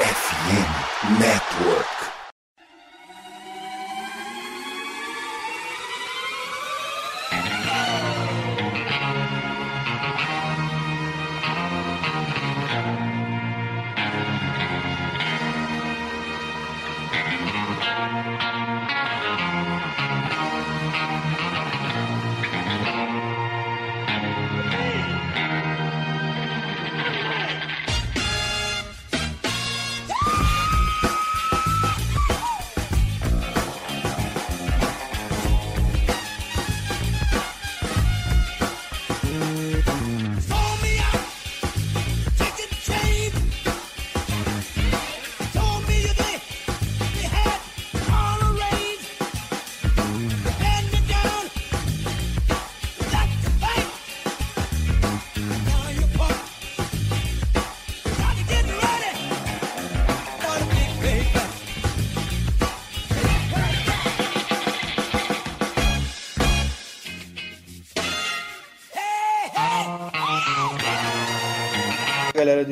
FM Network.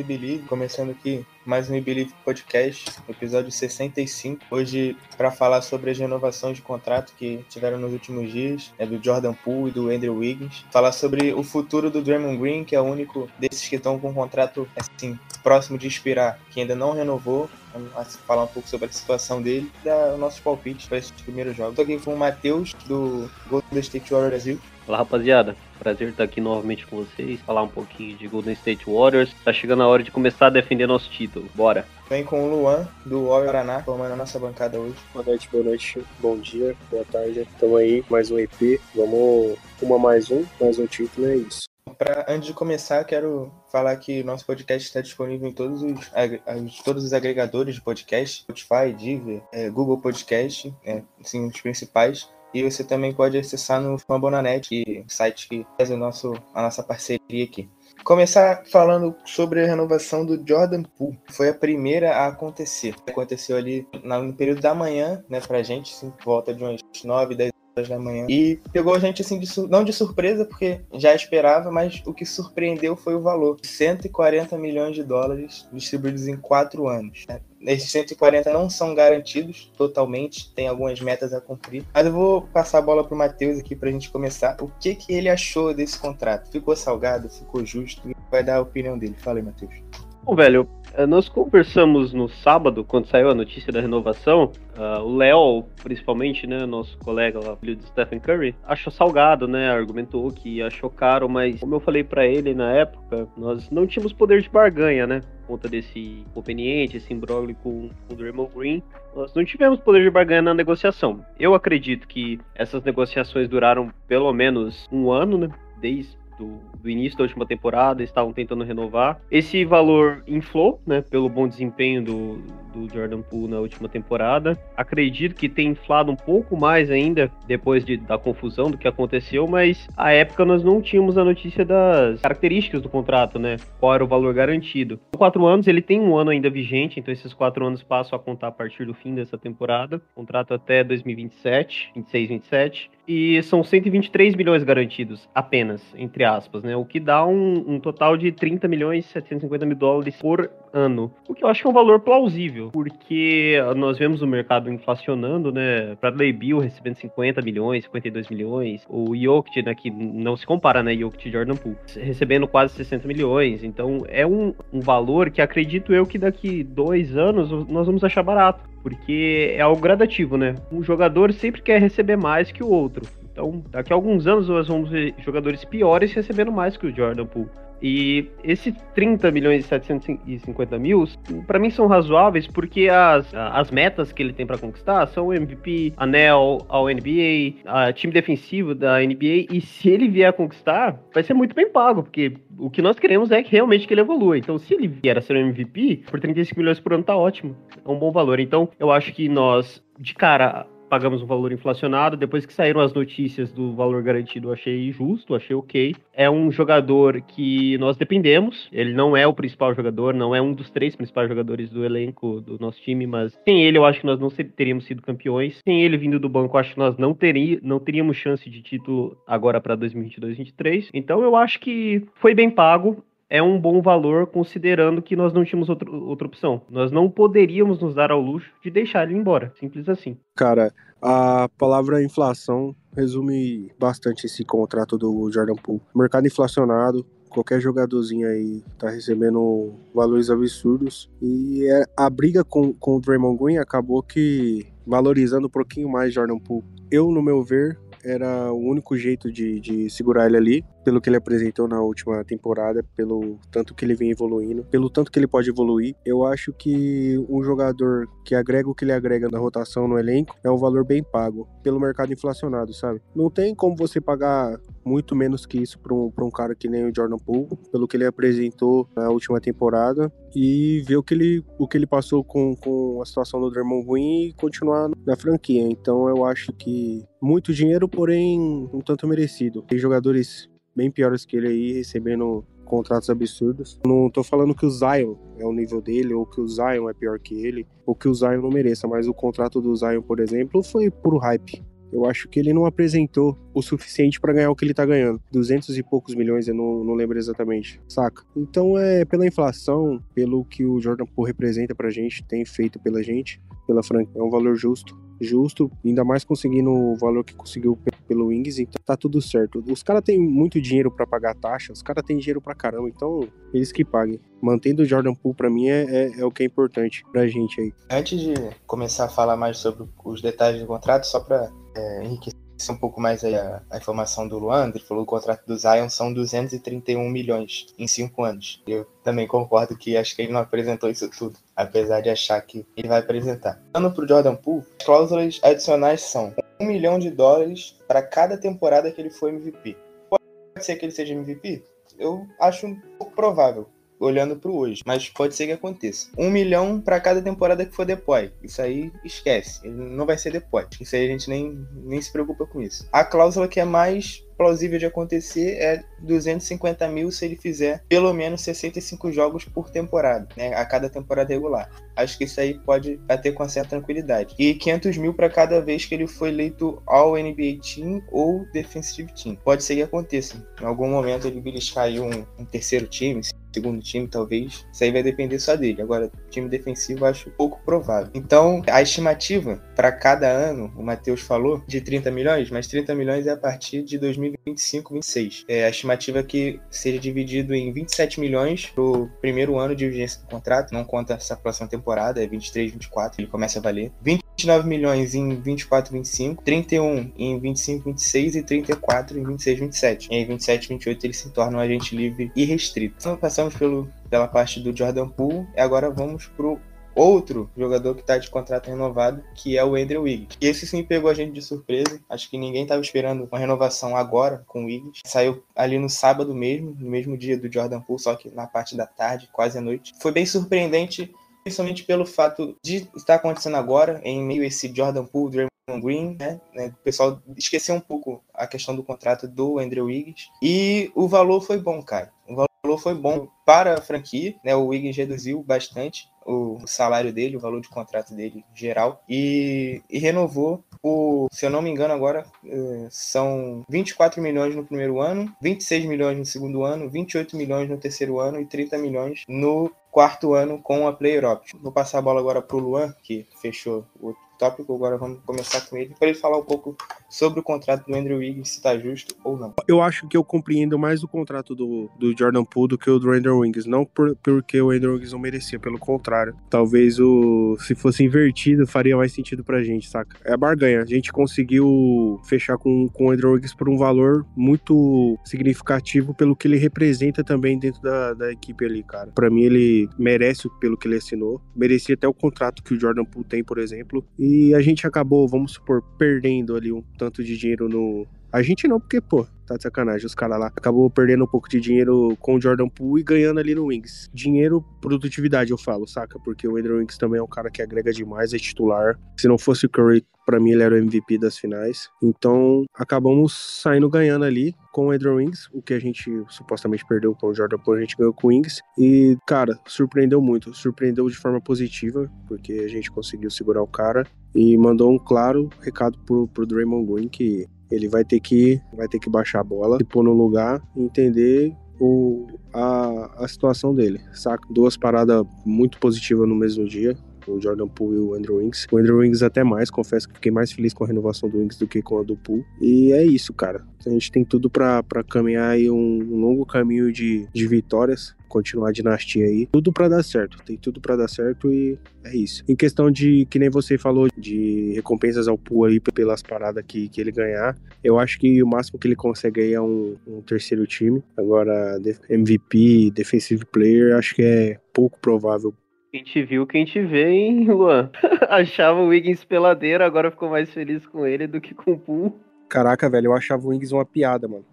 Believe, começando aqui mais um Believe Podcast, episódio 65. Hoje para falar sobre as renovações de contrato que tiveram nos últimos dias, é do Jordan Poole e do Andrew Wiggins. Falar sobre o futuro do Draymond Green, que é o único desses que estão com um contrato assim próximo de expirar, que ainda não renovou. Vamos falar um pouco sobre a situação dele e dar os nossos palpites para esses primeiros jogos. Estou aqui com o Matheus do Golden State Warriors Brasil. Fala rapaziada, prazer estar aqui novamente com vocês, falar um pouquinho de Golden State Warriors. Tá chegando a hora de começar a defender nosso título, bora! Vem com o Luan, do Warrior Araná, formando a nossa bancada hoje. Boa noite, boa noite, bom dia, boa tarde. Estamos aí, mais um EP. Vamos uma mais um, mais um título, é isso. Pra, antes de começar, quero falar que nosso podcast está disponível em todos os, todos os agregadores de podcast, Spotify, Deezer, é, Google Podcast, é, assim, os principais. E você também pode acessar no Fambonanet, que site que faz o nosso, a nossa parceria aqui. Começar falando sobre a renovação do Jordan Poole. Foi a primeira a acontecer. Aconteceu ali no período da manhã, né, pra gente, assim, volta de umas 9, 10 horas da manhã. E pegou a gente, assim, de, não de surpresa, porque já esperava, mas o que surpreendeu foi o valor. 140 milhões de dólares distribuídos em quatro anos. Né? Esses 140 não são garantidos totalmente, tem algumas metas a cumprir. Mas eu vou passar a bola para o Matheus aqui para a gente começar. O que, que ele achou desse contrato? Ficou salgado? Ficou justo? Vai dar a opinião dele. Fala aí, Matheus. Bom, velho, eh, nós conversamos no sábado, quando saiu a notícia da renovação. Uh, o Léo, principalmente, né, nosso colega lá, filho de Stephen Curry, achou salgado, né? Argumentou que achou caro, mas como eu falei para ele na época, nós não tínhamos poder de barganha, né? Por conta desse conveniente, esse imbróglio com, com o Draymond Green, nós não tivemos poder de barganha na negociação. Eu acredito que essas negociações duraram pelo menos um ano, né? Desde do, do, início da última temporada, estavam tentando renovar. Esse valor inflou, né, pelo bom desempenho do, do Jordan Poole na última temporada. Acredito que tem inflado um pouco mais ainda depois de, da confusão do que aconteceu, mas à época nós não tínhamos a notícia das características do contrato, né? Qual era o valor garantido. Com quatro anos, ele tem um ano ainda vigente, então esses quatro anos passam a contar a partir do fim dessa temporada. Contrato até 2027, 26, 27 e são 123 milhões garantidos apenas, entre aspas, né? O que dá um, um, total de 30 milhões e 750 mil dólares por ano. O que eu acho que é um valor plausível, porque nós vemos o mercado inflacionando, né? Bradley Bill recebendo 50 milhões, 52 milhões, o Jokic, né, que não se compara, né, Jokic e Jordan Poole, recebendo quase 60 milhões. Então é um, um valor que acredito eu que daqui dois anos nós vamos achar barato porque é algo gradativo, né? Um jogador sempre quer receber mais que o outro. Então, daqui a alguns anos nós vamos ver jogadores piores recebendo mais que o Jordan Poole. E esses 30 milhões e 750 mil, para mim são razoáveis porque as, as metas que ele tem para conquistar são o MVP, anel ao NBA, time defensivo da NBA. E se ele vier a conquistar, vai ser muito bem pago, porque o que nós queremos é que realmente que ele evolua. Então, se ele vier a ser um MVP, por 35 milhões por ano tá ótimo. É um bom valor. Então, eu acho que nós, de cara, pagamos um valor inflacionado. Depois que saíram as notícias do valor garantido, achei justo, achei ok. É um jogador que nós dependemos. Ele não é o principal jogador, não é um dos três principais jogadores do elenco do nosso time, mas sem ele eu acho que nós não teríamos sido campeões. Sem ele vindo do banco, acho que nós não, teria, não teríamos chance de título agora para 2022-2023. Então eu acho que foi bem pago é um bom valor considerando que nós não tínhamos outro, outra opção. Nós não poderíamos nos dar ao luxo de deixar ele embora, simples assim. Cara, a palavra inflação resume bastante esse contrato do Jordan Poole. Mercado inflacionado, qualquer jogadorzinho aí tá recebendo valores absurdos. E é, a briga com, com o Draymond Green acabou que valorizando um pouquinho mais Jordan Poole. Eu, no meu ver, era o único jeito de, de segurar ele ali pelo que ele apresentou na última temporada, pelo tanto que ele vem evoluindo, pelo tanto que ele pode evoluir. Eu acho que um jogador que agrega o que ele agrega na rotação no elenco é um valor bem pago pelo mercado inflacionado, sabe? Não tem como você pagar muito menos que isso para um, um cara que nem o Jordan Poole, pelo que ele apresentou na última temporada e ver o que ele, o que ele passou com, com a situação do Draymond Green e continuar na franquia. Então eu acho que muito dinheiro, porém um tanto merecido. Tem jogadores bem piores que ele aí, recebendo contratos absurdos. Não tô falando que o Zion é o nível dele, ou que o Zion é pior que ele, ou que o Zion não mereça, mas o contrato do Zion, por exemplo, foi puro hype. Eu acho que ele não apresentou o suficiente para ganhar o que ele tá ganhando. 200 e poucos milhões, eu não, não lembro exatamente, saca? Então é pela inflação, pelo que o Jordan Poole representa pra gente, tem feito pela gente, pela franquia, é um valor justo justo, ainda mais conseguindo o valor que conseguiu pelo Wings, então tá tudo certo. Os caras têm muito dinheiro para pagar taxa, os caras têm dinheiro pra caramba, então eles que paguem. Mantendo o Jordan Poole para mim é, é, é, o que é importante pra gente aí. Antes de começar a falar mais sobre os detalhes do contrato, só pra é, enriquecer um pouco mais a, a, informação do Luan, ele falou que o contrato do Zion são 231 milhões em cinco anos. Eu também concordo que acho que ele não apresentou isso tudo, apesar de achar que ele vai apresentar. Falando pro Jordan Poole, as cláusulas adicionais são 1 milhão de dólares para cada temporada que ele for MVP. Pode ser que ele seja MVP? Eu acho um pouco provável olhando para hoje, mas pode ser que aconteça. Um milhão para cada temporada que for depois. Isso aí esquece, ele não vai ser depois. Isso aí a gente nem, nem se preocupa com isso. A cláusula que é mais plausível de acontecer é 250 mil se ele fizer pelo menos 65 jogos por temporada, né? A cada temporada regular. Acho que isso aí pode bater com certa tranquilidade. E 500 mil para cada vez que ele foi eleito All NBA Team ou Defensive Team. Pode ser que aconteça. Em algum momento ele beliscar aí um, um terceiro time, segundo time, talvez. Isso aí vai depender só dele. Agora, time defensivo acho pouco provável. Então, a estimativa para cada ano, o Matheus falou, de 30 milhões, mas 30 milhões é a partir de 2025, 26. É a estimativa é que seja dividido em 27 milhões pro primeiro ano de vigência do contrato, não conta essa próxima temporada, é 23, 24, ele começa a valer. 29 milhões em 24, 25, 31 em 25, 26 e 34 em 26, 27. E em 27, 28 ele se torna um agente livre e restrito. Então passamos pelo, pela parte do Jordan Poole e agora vamos pro outro jogador que está de contrato renovado, que é o Andrew Wiggins. E esse sim pegou a gente de surpresa. Acho que ninguém estava esperando uma renovação agora com o Wiggins. Saiu ali no sábado mesmo, no mesmo dia do Jordan Poole, só que na parte da tarde, quase à noite. Foi bem surpreendente, principalmente pelo fato de estar acontecendo agora, em meio a esse Jordan Poole, Draymond Green, né? O pessoal esqueceu um pouco a questão do contrato do Andrew Wiggins. E o valor foi bom, cara. O valor foi bom para a franquia, né? O Wiggins reduziu bastante o salário dele, o valor de contrato dele geral, e, e renovou o, se eu não me engano agora, eh, são 24 milhões no primeiro ano, 26 milhões no segundo ano, 28 milhões no terceiro ano e 30 milhões no quarto ano com a Player Option. Vou passar a bola agora para o Luan, que fechou o tópico, agora vamos começar com ele, para ele falar um pouco sobre o contrato do Andrew Wiggins, se está justo ou não. Eu acho que eu compreendo mais o contrato do, do Jordan Poole do que o do Andrew Wiggins, não por, porque o Andrew Wiggins não merecia, pelo contrário. Talvez o se fosse invertido faria mais sentido pra gente, saca? É a barganha. A gente conseguiu fechar com, com o Andrew Wiggins por um valor muito significativo pelo que ele representa também dentro da, da equipe ali, cara. Para mim ele merece pelo que ele assinou, merecia até o contrato que o Jordan Poole tem, por exemplo, e e a gente acabou, vamos supor, perdendo ali um tanto de dinheiro no. A gente não, porque, pô, tá de sacanagem. Os caras lá acabou perdendo um pouco de dinheiro com o Jordan Poole e ganhando ali no Wings. Dinheiro, produtividade, eu falo, saca? Porque o Andrew Wings também é um cara que agrega demais, é titular. Se não fosse o Curry, para mim ele era o MVP das finais. Então, acabamos saindo ganhando ali com o Andrew Wings, o que a gente supostamente perdeu com o Jordan Poole, a gente ganhou com o Wings. E, cara, surpreendeu muito. Surpreendeu de forma positiva, porque a gente conseguiu segurar o cara e mandou um claro recado pro, pro Draymond Green que ele vai ter que vai ter que baixar a bola, se pôr no lugar, entender o, a, a situação dele, saca? Duas paradas muito positivas no mesmo dia o Jordan Poole e o Andrew Wings. O Andrew Wings até mais, confesso que fiquei mais feliz com a renovação do Wings do que com a do Poole. E é isso, cara. A gente tem tudo para caminhar aí um, um, longo caminho de, de vitórias, continuar a dinastia aí. Tudo para dar certo, tem tudo para dar certo e é isso. Em questão de, que nem você falou, de recompensas ao Poole aí pelas paradas que, que ele ganhar, eu acho que o máximo que ele consegue aí é um, um terceiro time. Agora, MVP, Defensive Player, acho que é pouco provável quem te viu, quem te vê, hein, Luan? Achava o Wiggins peladeiro, agora ficou mais feliz com ele do que com o Pool. Caraca, velho, eu achava o Wiggins uma piada, mano.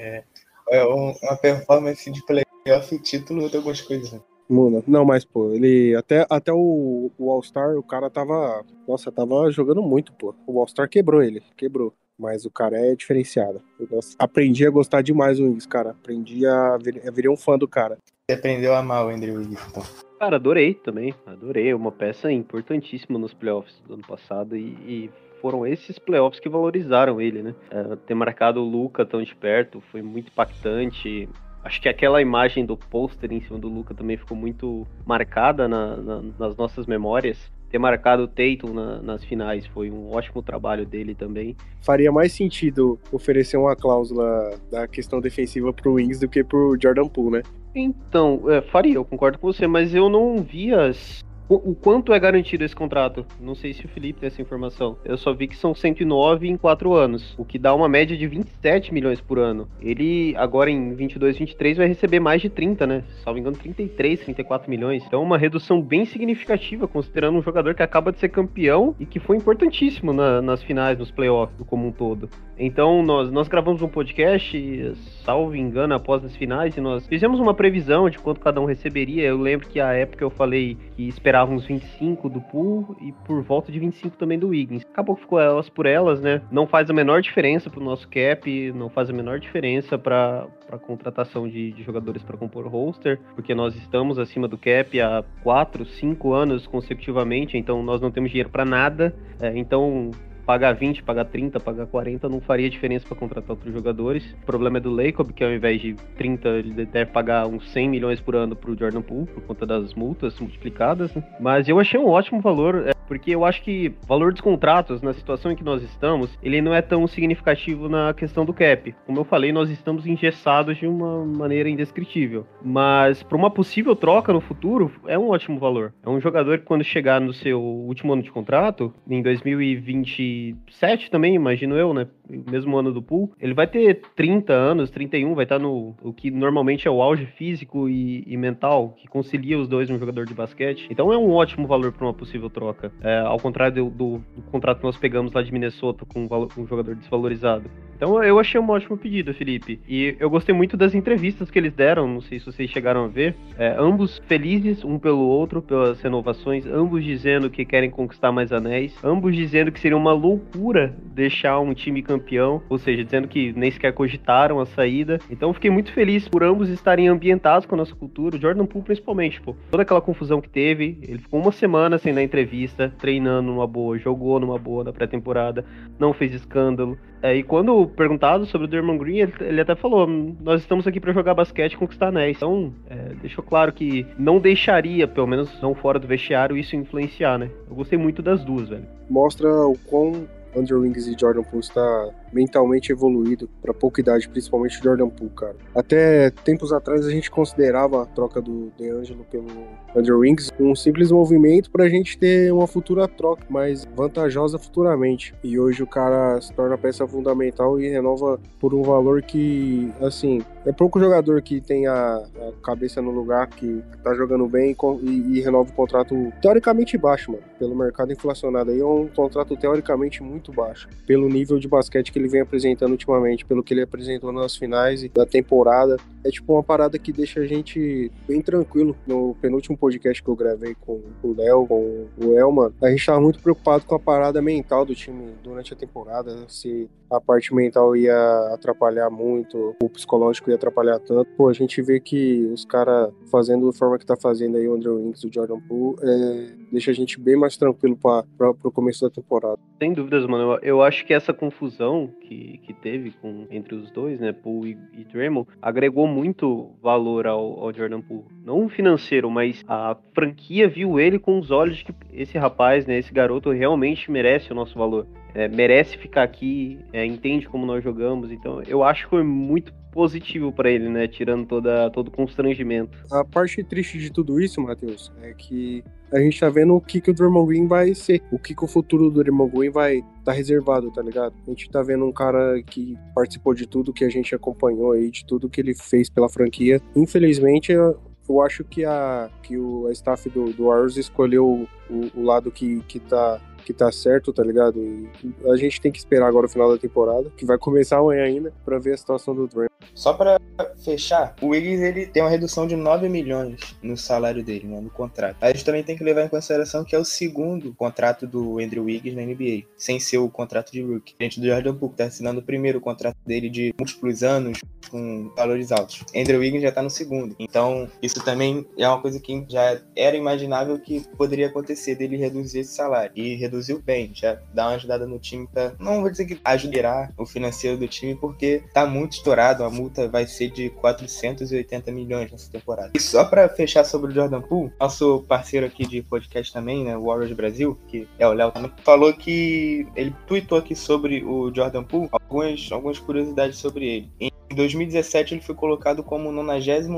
É, é uma performance de playoff e título muda algumas coisas, né? Muda. Não, mas, pô, ele. Até, até o, o All-Star, o cara tava. Nossa, tava jogando muito, pô. O All-Star quebrou ele, quebrou. Mas o cara é diferenciado. Eu aprendi a gostar demais do Wiggins, cara. Aprendi a. Eu virei um fã do cara. Você aprendeu a amar o Andrew Wiggins, então. Cara, adorei também. Adorei. Uma peça importantíssima nos playoffs do ano passado e, e foram esses playoffs que valorizaram ele, né? É, ter marcado o Luca tão de perto foi muito impactante. Acho que aquela imagem do pôster em cima do Luca também ficou muito marcada na, na, nas nossas memórias ter marcado o Tatum na, nas finais. Foi um ótimo trabalho dele também. Faria mais sentido oferecer uma cláusula da questão defensiva pro Wings do que pro Jordan Poole, né? Então, é, faria, eu concordo com você, mas eu não vi as o, quanto é garantido esse contrato? Não sei se o Felipe tem essa informação. Eu só vi que são 109 em 4 anos, o que dá uma média de 27 milhões por ano. Ele, agora em 22, 23, vai receber mais de 30, né? Salvo engano, 33, 34 milhões. Então, uma redução bem significativa, considerando um jogador que acaba de ser campeão e que foi importantíssimo na, nas finais, nos playoffs, como um todo. Então, nós, nós gravamos um podcast, salvo engano, após as finais, e nós fizemos uma previsão de quanto cada um receberia. Eu lembro que a época eu falei que esperava uns 25 do Pool e por volta de 25 também do Wiggins. Acabou que ficou elas por elas, né? Não faz a menor diferença pro nosso cap, não faz a menor diferença para a contratação de, de jogadores para compor o roster, porque nós estamos acima do cap há 4, 5 anos consecutivamente, então nós não temos dinheiro para nada. É, então pagar 20, pagar 30, pagar 40 não faria diferença para contratar outros jogadores. O problema é do Lacob, que ao invés de 30, ele deve pagar uns 100 milhões por ano pro Jordan Poole, por conta das multas multiplicadas. Né? Mas eu achei um ótimo valor, é, porque eu acho que o valor dos contratos, na situação em que nós estamos, ele não é tão significativo na questão do cap. Como eu falei, nós estamos engessados de uma maneira indescritível. Mas para uma possível troca no futuro, é um ótimo valor. É um jogador que quando chegar no seu último ano de contrato, em 2020 2007 também, imagino eu, né? Mesmo ano do pool. Ele vai ter 30 anos, 31, vai estar no o que normalmente é o auge físico e, e mental, que concilia os dois no jogador de basquete. Então é um ótimo valor para uma possível troca. É, ao contrário do, do, do, contrato que nós pegamos lá de Minnesota com um, jogador desvalorizado. Então eu achei um ótimo pedido, Felipe. E eu gostei muito das entrevistas que eles deram, não sei se vocês chegaram a ver. É, ambos felizes um pelo outro, pelas renovações, ambos dizendo que querem conquistar mais anéis, ambos dizendo que seria uma loucura deixar um time campeão, ou seja, dizendo que nem sequer cogitaram a saída. Então fiquei muito feliz por ambos estarem ambientados com a nossa cultura, o Jordan Poole principalmente, pô. Toda aquela confusão que teve, ele ficou uma semana sem dar entrevista, treinando numa boa, jogou numa boa na pré-temporada, não fez escândalo. É, e quando perguntado sobre o Dermond Green, ele, ele até falou: nós estamos aqui para jogar basquete e conquistar anéis. Então, é, deixou claro que não deixaria, pelo menos não fora do vestiário, isso influenciar, né? Eu gostei muito das duas, velho. Mostra o quão Andrew Wings e Jordan Poole está mentalmente evoluído para pouca idade, principalmente o Jordan Poole, cara. Até tempos atrás a gente considerava a troca do DeAngelo pelo Andrew Wings um simples movimento para a gente ter uma futura troca mais vantajosa futuramente. E hoje o cara se torna peça fundamental e renova por um valor que, assim, é pouco jogador que tem a, a cabeça no lugar, que tá jogando bem e, e, renova o contrato teoricamente baixo, mano. Pelo mercado inflacionado aí, é um contrato teoricamente muito baixo. Pelo nível de basquete que que ele vem apresentando ultimamente, pelo que ele apresentou nas finais da temporada. É tipo uma parada que deixa a gente bem tranquilo. No penúltimo podcast que eu gravei com o Léo, com o Elman, a gente tava muito preocupado com a parada mental do time durante a temporada, se a parte mental ia atrapalhar muito, o psicológico ia atrapalhar tanto. Pô, a gente vê que os caras fazendo da forma que tá fazendo aí o Andrew Winks, o Jordan Poole, é, deixa a gente bem mais tranquilo para o começo da temporada. Sem dúvidas, mano. Eu acho que essa confusão que, que teve com, entre os dois, né, Poole e, e Dremel, agregou muito valor ao, ao Jordan Poole. Não financeiro, mas a franquia viu ele com os olhos de que esse rapaz, né, esse garoto realmente merece o nosso valor. É, merece ficar aqui, é, entende como nós jogamos. Então, eu acho que foi muito positivo para ele, né? Tirando toda, todo o constrangimento. A parte triste de tudo isso, Matheus, é que a gente tá vendo o que, que o Draymond Green vai ser, o que, que o futuro do Draymond Green vai tá reservado, tá ligado? A gente tá vendo um cara que participou de tudo que a gente acompanhou aí, de tudo que ele fez pela franquia. Infelizmente, eu acho que a, que o a staff do, do Warriors escolheu o, o lado que, que tá que tá certo, tá ligado? E a gente tem que esperar agora o final da temporada, que vai começar amanhã ainda, para ver a situação do Draymond. Só para fechar, o Wiggins ele tem uma redução de 9 milhões no salário dele, né, no contrato. A gente também tem que levar em consideração que é o segundo contrato do Andrew Wiggins na NBA, sem ser o contrato de rookie. A gente do Jordan Poole tá assinando o primeiro contrato dele de múltiplos anos com valores altos. Andrew Wiggins já tá no segundo. Então, isso também é uma coisa que já era imaginável que poderia acontecer dele reduzir esse salário. E reduziu bem, já dá uma ajudada no time para não vou dizer que ajudará o financeiro do time porque tá muito estourado, a multa vai ser de 480 milhões nessa temporada. E só para fechar sobre o Jordan Poole, nosso parceiro aqui de podcast também, né, Warriors Brasil, que é o Léo também, falou que ele tweetou aqui sobre o Jordan Poole algumas, algumas curiosidades sobre ele. Em 2017 ele foi colocado como 99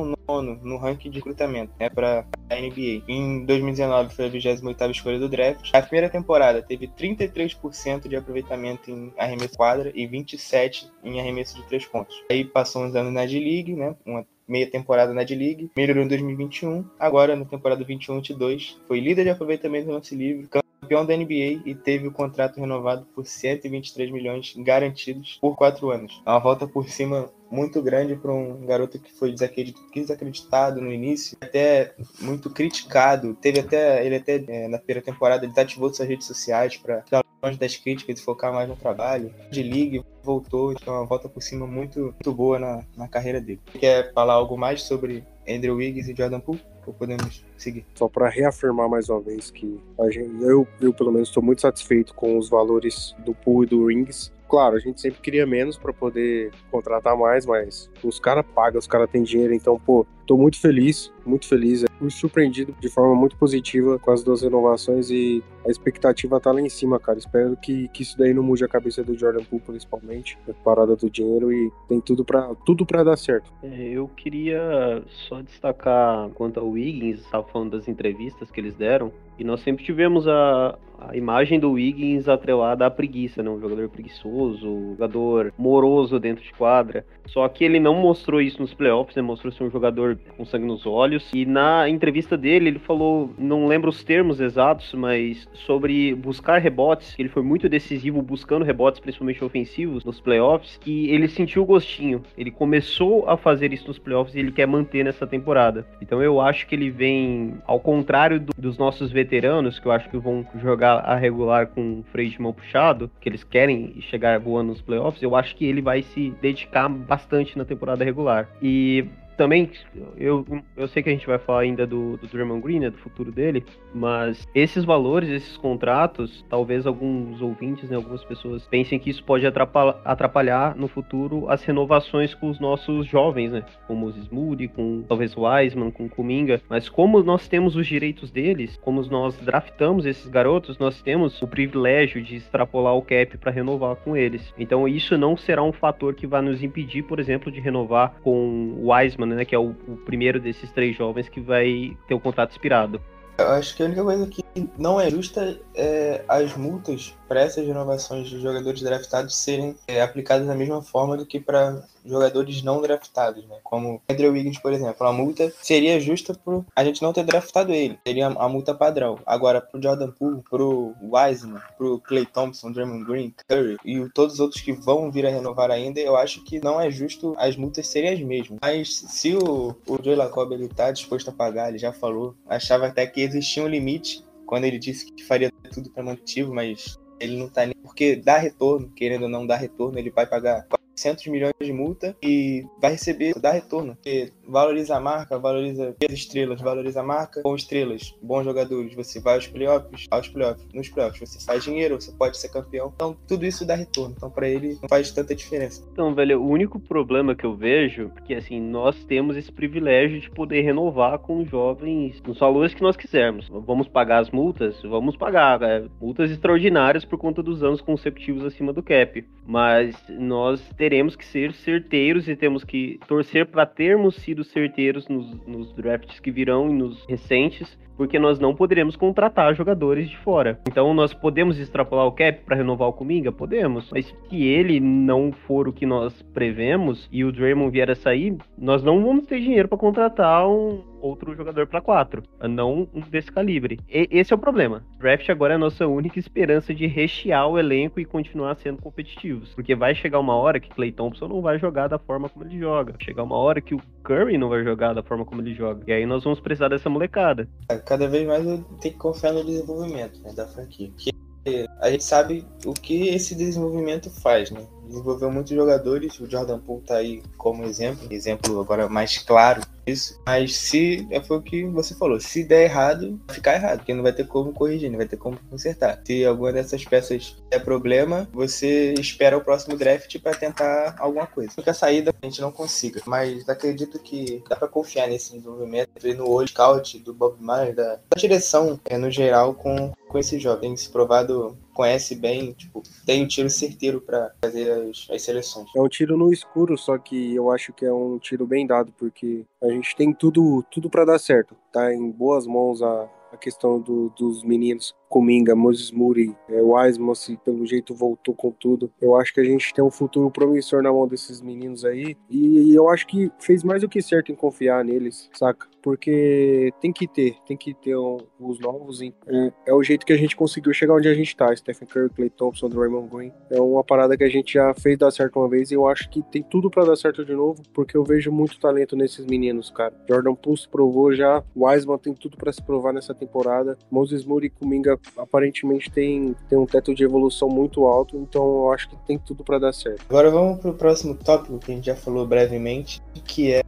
no ranking de recrutamento né, para a NBA. Em 2019 foi a 28 escolha do draft. A primeira temporada teve 33% de aproveitamento em arremesso quadra e 27% em arremesso de três pontos. Aí passou uns anos na D-League, né, uma meia temporada na D-League, melhorou em 2021, agora na temporada 21-22 foi líder de aproveitamento no lance livre, campeão da NBA e teve o contrato renovado por 123 milhões garantidos por quatro anos. É uma volta por cima muito grande para um garoto que foi desacreditado no início, até muito criticado. Teve até ele até é, na primeira temporada ele ativou suas redes sociais para longe das críticas e focar mais no trabalho. De liga voltou, então é uma volta por cima muito, muito boa na, na carreira dele. Quer falar algo mais sobre Andrew Wiggins e Jordan Poole? Podemos seguir? Só para reafirmar mais uma vez que gente, eu, eu, pelo menos, estou muito satisfeito com os valores do Poole e do Rings claro, a gente sempre queria menos para poder contratar mais, mas os caras pagam, os caras têm dinheiro, então, pô, tô muito feliz, muito feliz. Fui surpreendido de forma muito positiva com as duas renovações e a expectativa tá lá em cima, cara. Espero que, que isso daí não mude a cabeça do Jordan Poole, principalmente, a parada do dinheiro e tem tudo para tudo para dar certo. É, eu queria só destacar quanto ao Wiggins, estava falando das entrevistas que eles deram, e nós sempre tivemos a, a imagem do Wiggins atrelada à preguiça, né? Um jogador preguiçoso, um jogador moroso dentro de quadra. Só que ele não mostrou isso nos playoffs, né? Mostrou ser um jogador com sangue nos olhos. E na entrevista dele, ele falou, não lembro os termos exatos, mas sobre buscar rebotes. Ele foi muito decisivo buscando rebotes, principalmente ofensivos, nos playoffs. E ele sentiu o gostinho. Ele começou a fazer isso nos playoffs e ele quer manter nessa temporada. Então eu acho que ele vem, ao contrário do, dos nossos veteranos, que eu acho que vão jogar a regular com freio de mão puxado, que eles querem chegar voando nos playoffs, eu acho que ele vai se dedicar bastante na temporada regular. E também, eu, eu sei que a gente vai falar ainda do, do Draymond Green, né, do futuro dele, mas esses valores, esses contratos, talvez alguns ouvintes, né, algumas pessoas pensem que isso pode atrapalhar, atrapalhar no futuro as renovações com os nossos jovens, né, como os Moody, com talvez Wiseman, com Kuminga, mas como nós temos os direitos deles, como nós draftamos esses garotos, nós temos o privilégio de extrapolar o cap para renovar com eles. Então isso não será um fator que vai nos impedir, por exemplo, de renovar com o Né, que é o, o primeiro desses três jovens que vai ter o contrato expirado. Eu acho que a única coisa que não é justa é as multas para essas renovações de jogadores draftados serem é, aplicadas da mesma forma do que para jogadores não draftados, né? Como Andrew Wiggins, por exemplo. A multa seria justa por a gente não ter draftado ele. Seria a multa padrão. Agora, pro Jordan Poole, pro Wiseman, pro Clay Thompson, Draymond Green, Curry e todos os outros que vão vir a renovar ainda, eu acho que não é justo as multas serem as mesmas. Mas se o, o Joe Lacob ele tá disposto a pagar, ele já falou, achava até que existia um limite quando ele disse que faria tudo para mantivo, mas ele não tá nem porque dá retorno, querendo ou não dar retorno, ele vai pagar 400 milhões de multa e vai receber, dá retorno, porque valoriza a marca, valoriza as estrelas, valoriza a marca com estrelas, bons jogadores. Você vai aos playoffs, aos playoffs, nos playoffs você faz dinheiro, você pode ser campeão. Então, tudo isso dá retorno. Então, para ele, não faz tanta diferença. Então, velho, o único problema que eu vejo, porque assim, nós temos esse privilégio de poder renovar com jovens nos valores que nós quisermos. Vamos pagar as multas? Vamos pagar. É, multas extraordinárias por conta dos anos consecutivos acima do cap. Mas nós teremos que ser certeiros e temos que torcer para termos sido certeiros nos, nos drafts que virão e nos recentes porque nós não poderemos contratar jogadores de fora. Então nós podemos extrapolar o cap para renovar o Kuminga? Podemos, mas se ele não for o que nós prevemos e o Draymond vier a sair, nós não vamos ter dinheiro para contratar um outro jogador para quatro, não um desse calibre. E, esse é o problema. Draft agora é a nossa única esperança de rechear o elenco e continuar sendo competitivos, porque vai chegar uma hora que Clay Thompson não vai jogar da forma como ele joga, chegar uma hora que o Curry não vai jogar da forma como ele joga, e aí nós vamos precisar dessa molecada. Cada vez mais eu tenho que confiar no desenvolvimento né, da franquia. Porque a gente sabe o que esse desenvolvimento faz, né? Desenvolveu muitos jogadores, o Jordan Poole tá aí como exemplo, exemplo agora mais claro disso. Mas se é, foi o que você falou, se der errado, ficar errado, porque não vai ter como corrigir, não vai ter como consertar. Se alguma dessas peças der problema, você espera o próximo draft para tentar alguma coisa. Que a saída a gente não consiga, mas acredito que dá para confiar nesse desenvolvimento, no olho scout do Bob Myers, da, da direção é, no geral com, com esse jovem. Se provado conhece bem, tipo, tem um tiro certeiro para fazer as, as, seleções. É um tiro no escuro, só que eu acho que é um tiro bem dado, porque a gente tem tudo, tudo para dar certo. Tá em boas mãos a, a questão do, dos meninos Kuminga, Moses Moody, é, Wiseman, se pelo jeito voltou com tudo. Eu acho que a gente tem um futuro promissor na mão desses meninos aí. E eu acho que fez mais do que certo em confiar neles, saca? Porque tem que ter, tem que ter um, os novos. É, é, o jeito que a gente conseguiu chegar onde a gente tá. Stephen Curry, Clay Thompson, Draymond Green. É uma parada que a gente já fez dar certo uma vez e eu acho que tem tudo para dar certo de novo, porque eu vejo muito talento nesses meninos, cara. Jordan Pulse provou já, Wiseman tem tudo para se provar nessa temporada. Moses Moody e Kuminga aparentemente tem, tem um teto de evolução muito alto, então eu acho que tem tudo para dar certo. Agora vamos para o próximo tópico que a gente já falou brevemente, que é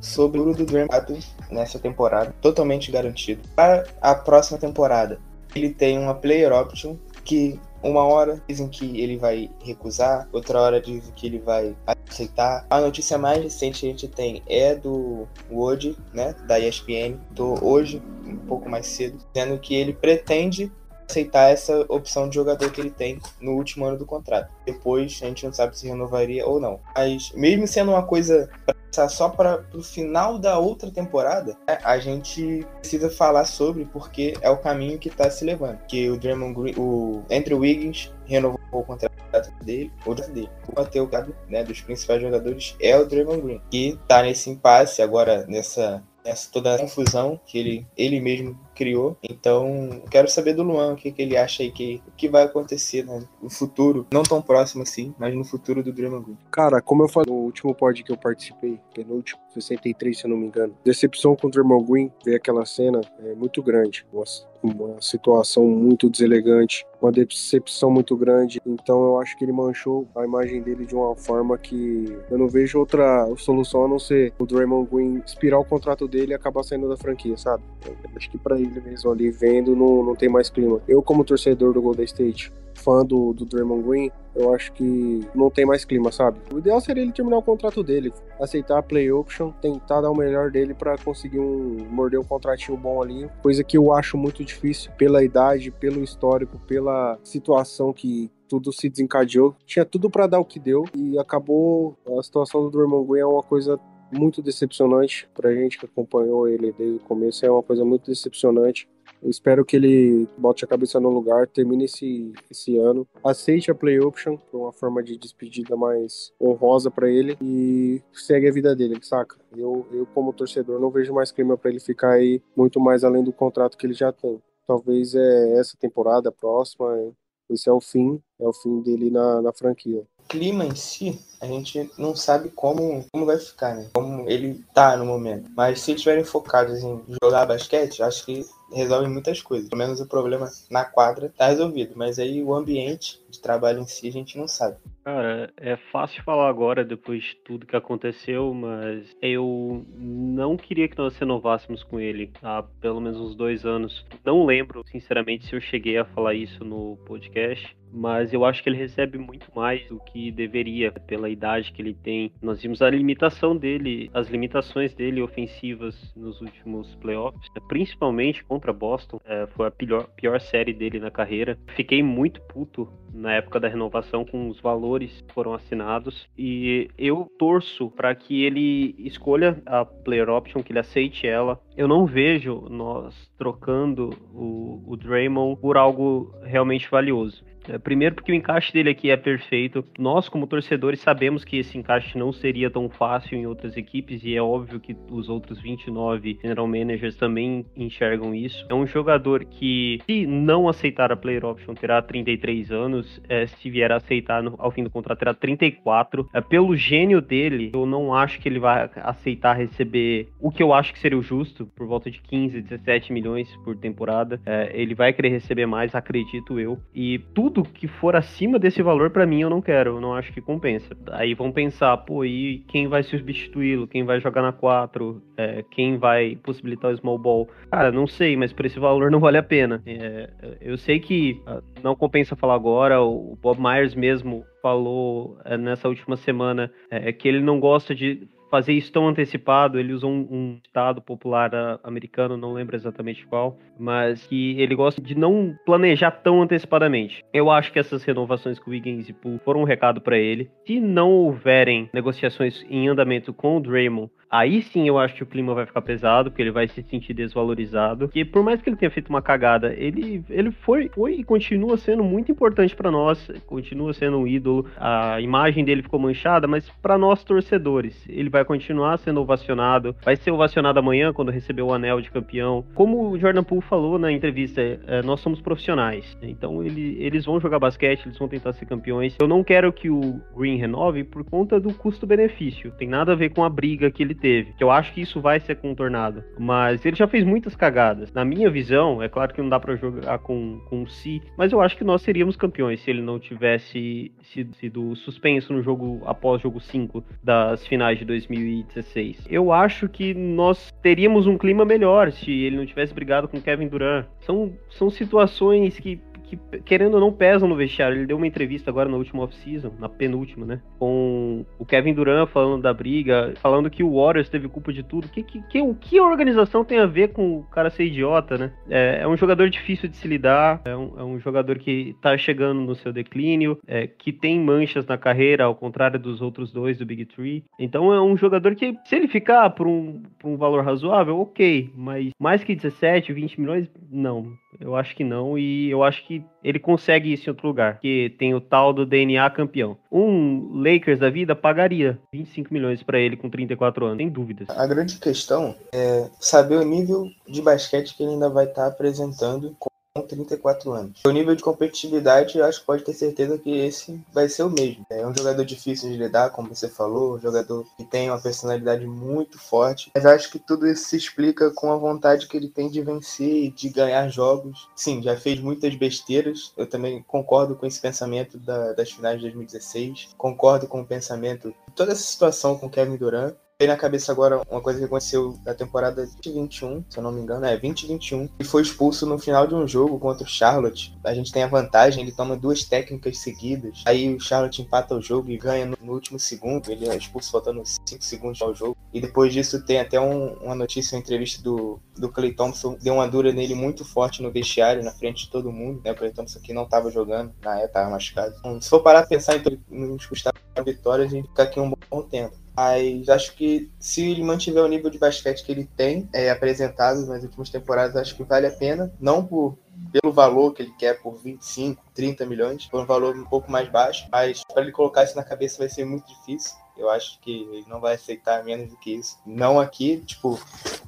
sobre o do Draymond nessa temporada, totalmente garantido. Para a próxima temporada, ele tem uma player option que uma hora dizem que ele vai recusar, outra hora dizem que ele vai aceitar. A notícia mais recente que a gente tem é do Wood, né, da ESPN, do hoje, um pouco mais cedo, dizendo que ele pretende aceitar essa opção de jogador que ele tem no último ano do contrato. Depois a gente não sabe se renovaria ou não. Mas mesmo sendo uma coisa só para o final da outra temporada, né, a gente precisa falar sobre porque é o caminho que está se levando. Que o Draymond Green, o Andrew Wiggins renovou o contrato dele, o dele. O Mateu, né, dos principais jogadores é o Draymond Green, que está nesse impasse agora nessa essa toda a confusão que ele, ele mesmo criou. Então, quero saber do Luan o que, que ele acha aí que, que vai acontecer né, no futuro, não tão próximo assim, mas no futuro do Draymond Green. Cara, como eu falei no último pod que eu participei, penúltimo, 63 se eu não me engano, decepção com o Draymond Green, ver aquela cena é muito grande. Nossa, uma situação muito deselegante, uma decepção muito grande. Então eu acho que ele manchou a imagem dele de uma forma que eu não vejo outra solução a não ser o Draymond Green expirar o contrato dele e acabar saindo da franquia, sabe? Eu acho que para ele mesmo ali vendo não, não tem mais clima. Eu como torcedor do Golden State, fã do, do Draymond Green, eu acho que não tem mais clima, sabe? O ideal seria ele terminar o contrato dele, aceitar a play option, tentar dar o melhor dele para conseguir um morder um contratinho bom ali, coisa que eu acho muito difícil pela idade, pelo histórico, pela situação que tudo se desencadeou. Tinha tudo para dar o que deu e acabou a situação do Draymond Green é uma coisa muito decepcionante pra gente que acompanhou ele desde o começo, é uma coisa muito decepcionante. Eu espero que ele bote a cabeça no lugar, termine esse, esse ano, aceite a play option, por uma forma de despedida mais honrosa para ele e segue a vida dele, saca? Eu, eu como torcedor, não vejo mais clima para ele ficar aí muito mais além do contrato que ele já tem. Talvez é essa temporada, a próxima, esse é o fim, é o fim dele na, na franquia clima em si, a gente não sabe como, como vai ficar, né? Como ele tá no momento. Mas se estiverem focados em jogar basquete, acho que resolve muitas coisas. Pelo menos o problema na quadra tá resolvido. Mas aí o ambiente de trabalho em si a gente não sabe. Cara, é fácil falar agora depois de tudo que aconteceu, mas eu não queria que nós renovássemos com ele há pelo menos uns dois anos. Não lembro, sinceramente, se eu cheguei a falar isso no podcast mas eu acho que ele recebe muito mais do que deveria pela idade que ele tem. Nós vimos a limitação dele, as limitações dele ofensivas nos últimos playoffs, principalmente contra Boston. É, foi a pior, pior série dele na carreira. Fiquei muito puto na época da renovação com os valores que foram assinados e eu torço para que ele escolha a player option, que ele aceite ela. Eu não vejo nós trocando o, o Draymond por algo realmente valioso. É, primeiro porque o encaixe dele aqui é perfeito. Nós, como torcedores, sabemos que esse encaixe não seria tão fácil em outras equipes e é óbvio que os outros 29 general managers também enxergam isso. É um jogador que, se não aceitar a player option, terá 33 anos. É, se vier a aceitar no, ao fim do contrato, terá 34. É, pelo gênio dele, eu não acho que ele vai aceitar receber o que eu acho que seria o justo, por volta de 15, 17 milhões por temporada. É, ele vai querer receber mais, acredito eu. E tudo tudo que for acima desse valor, para mim, eu não quero. Eu não acho que compensa. Aí vão pensar, pô, e quem vai substituí-lo? Quem vai jogar na 4? É, quem vai possibilitar o small ball? Cara, não sei, mas por esse valor não vale a pena. É, eu sei que ah, não compensa falar agora. O Bob Myers mesmo falou é, nessa última semana é, que ele não gosta de fazer isso tão antecipado. Ele usou um, um ditado popular uh, americano, não lembro exatamente qual, mas que ele gosta de não planejar tão antecipadamente. Eu acho que essas renovações com Wiggins e Poole foram um recado para ele. Se não houverem negociações em andamento com o Draymond Aí sim eu acho que o clima vai ficar pesado, porque ele vai se sentir desvalorizado. Que por mais que ele tenha feito uma cagada, ele, ele foi, foi e continua sendo muito importante para nós, continua sendo um ídolo. A imagem dele ficou manchada, mas para nós torcedores, ele vai continuar sendo ovacionado, vai ser ovacionado amanhã quando receber o anel de campeão. Como o Jordan Poole falou na entrevista, é, nós somos profissionais, então ele, eles vão jogar basquete, eles vão tentar ser campeões. Eu não quero que o Green renove por conta do custo-benefício, tem nada a ver com a briga que ele teve, que eu acho que isso vai ser contornado. Mas ele já fez muitas cagadas. Na minha visão, é claro que não dá para jogar com, com Si, mas eu acho que nós seríamos campeões se ele não tivesse sido, sido suspenso no jogo após jogo 5 das finais de 2016. Eu acho que nós teríamos um clima melhor se ele não tivesse brigado com Kevin Durant. São, são situações que que, querendo ou não, pesam no vestiário. Ele deu uma entrevista agora na última off-season, na penúltima, né? Com o Kevin Durant falando da briga, falando que o Warriors teve culpa de tudo. Que, que, que, o que a organização tem a ver com o cara ser idiota, né? É, é um jogador difícil de se lidar, é um, é um, jogador que tá chegando no seu declínio, é, que tem manchas na carreira, ao contrário dos outros dois do Big Three. Então é um jogador que, se ele ficar por um, por um valor razoável, ok, mas mais que 17, 20 milhões, não. Eu acho que não, e eu acho que ele consegue isso em outro lugar, que tem o tal do DNA campeão. Um Lakers da vida pagaria 25 milhões para ele com 34 anos, sem dúvidas. A grande questão é saber o nível de basquete que ele ainda vai estar tá apresentando com 34 anos. O nível de competitividade, eu acho que pode ter certeza que esse vai ser o mesmo. É um jogador difícil de lidar, como você falou, um jogador que tem uma personalidade muito forte, mas acho que tudo isso se explica com a vontade que ele tem de vencer e de ganhar jogos. Sim, já fez muitas besteiras, eu também concordo com esse pensamento da, das finais de 2016, concordo com o pensamento de toda essa situação com Kevin Durant, Vem na cabeça agora uma coisa que aconteceu na temporada 2021, se eu não me engano, é 2021, e foi expulso no final de um jogo contra o Charlotte. A gente tem a vantagem, ele toma duas técnicas seguidas, aí o Charlotte empata o jogo e ganha no, último segundo, ele é expulso faltando 5 segundos ao jogo. E depois disso tem até um, uma notícia, uma entrevista do, do Clay Thompson, deu uma dura nele muito forte no vestiário, na frente de todo mundo, né? O Clay Thompson que não estava jogando, na época estava machucado. Então, se for parar a pensar em nos custar vitórias, a gente fica aqui um bom tempo. Mas acho que se ele mantiver o nível de basquete que ele tem é, apresentado nas últimas temporadas, acho que vale a pena. Não por pelo valor que ele quer, por 25, 30 milhões, por um valor um pouco mais baixo. Mas para ele colocar isso na cabeça vai ser muito difícil. Eu acho que ele não vai aceitar menos do que isso. Não aqui, tipo,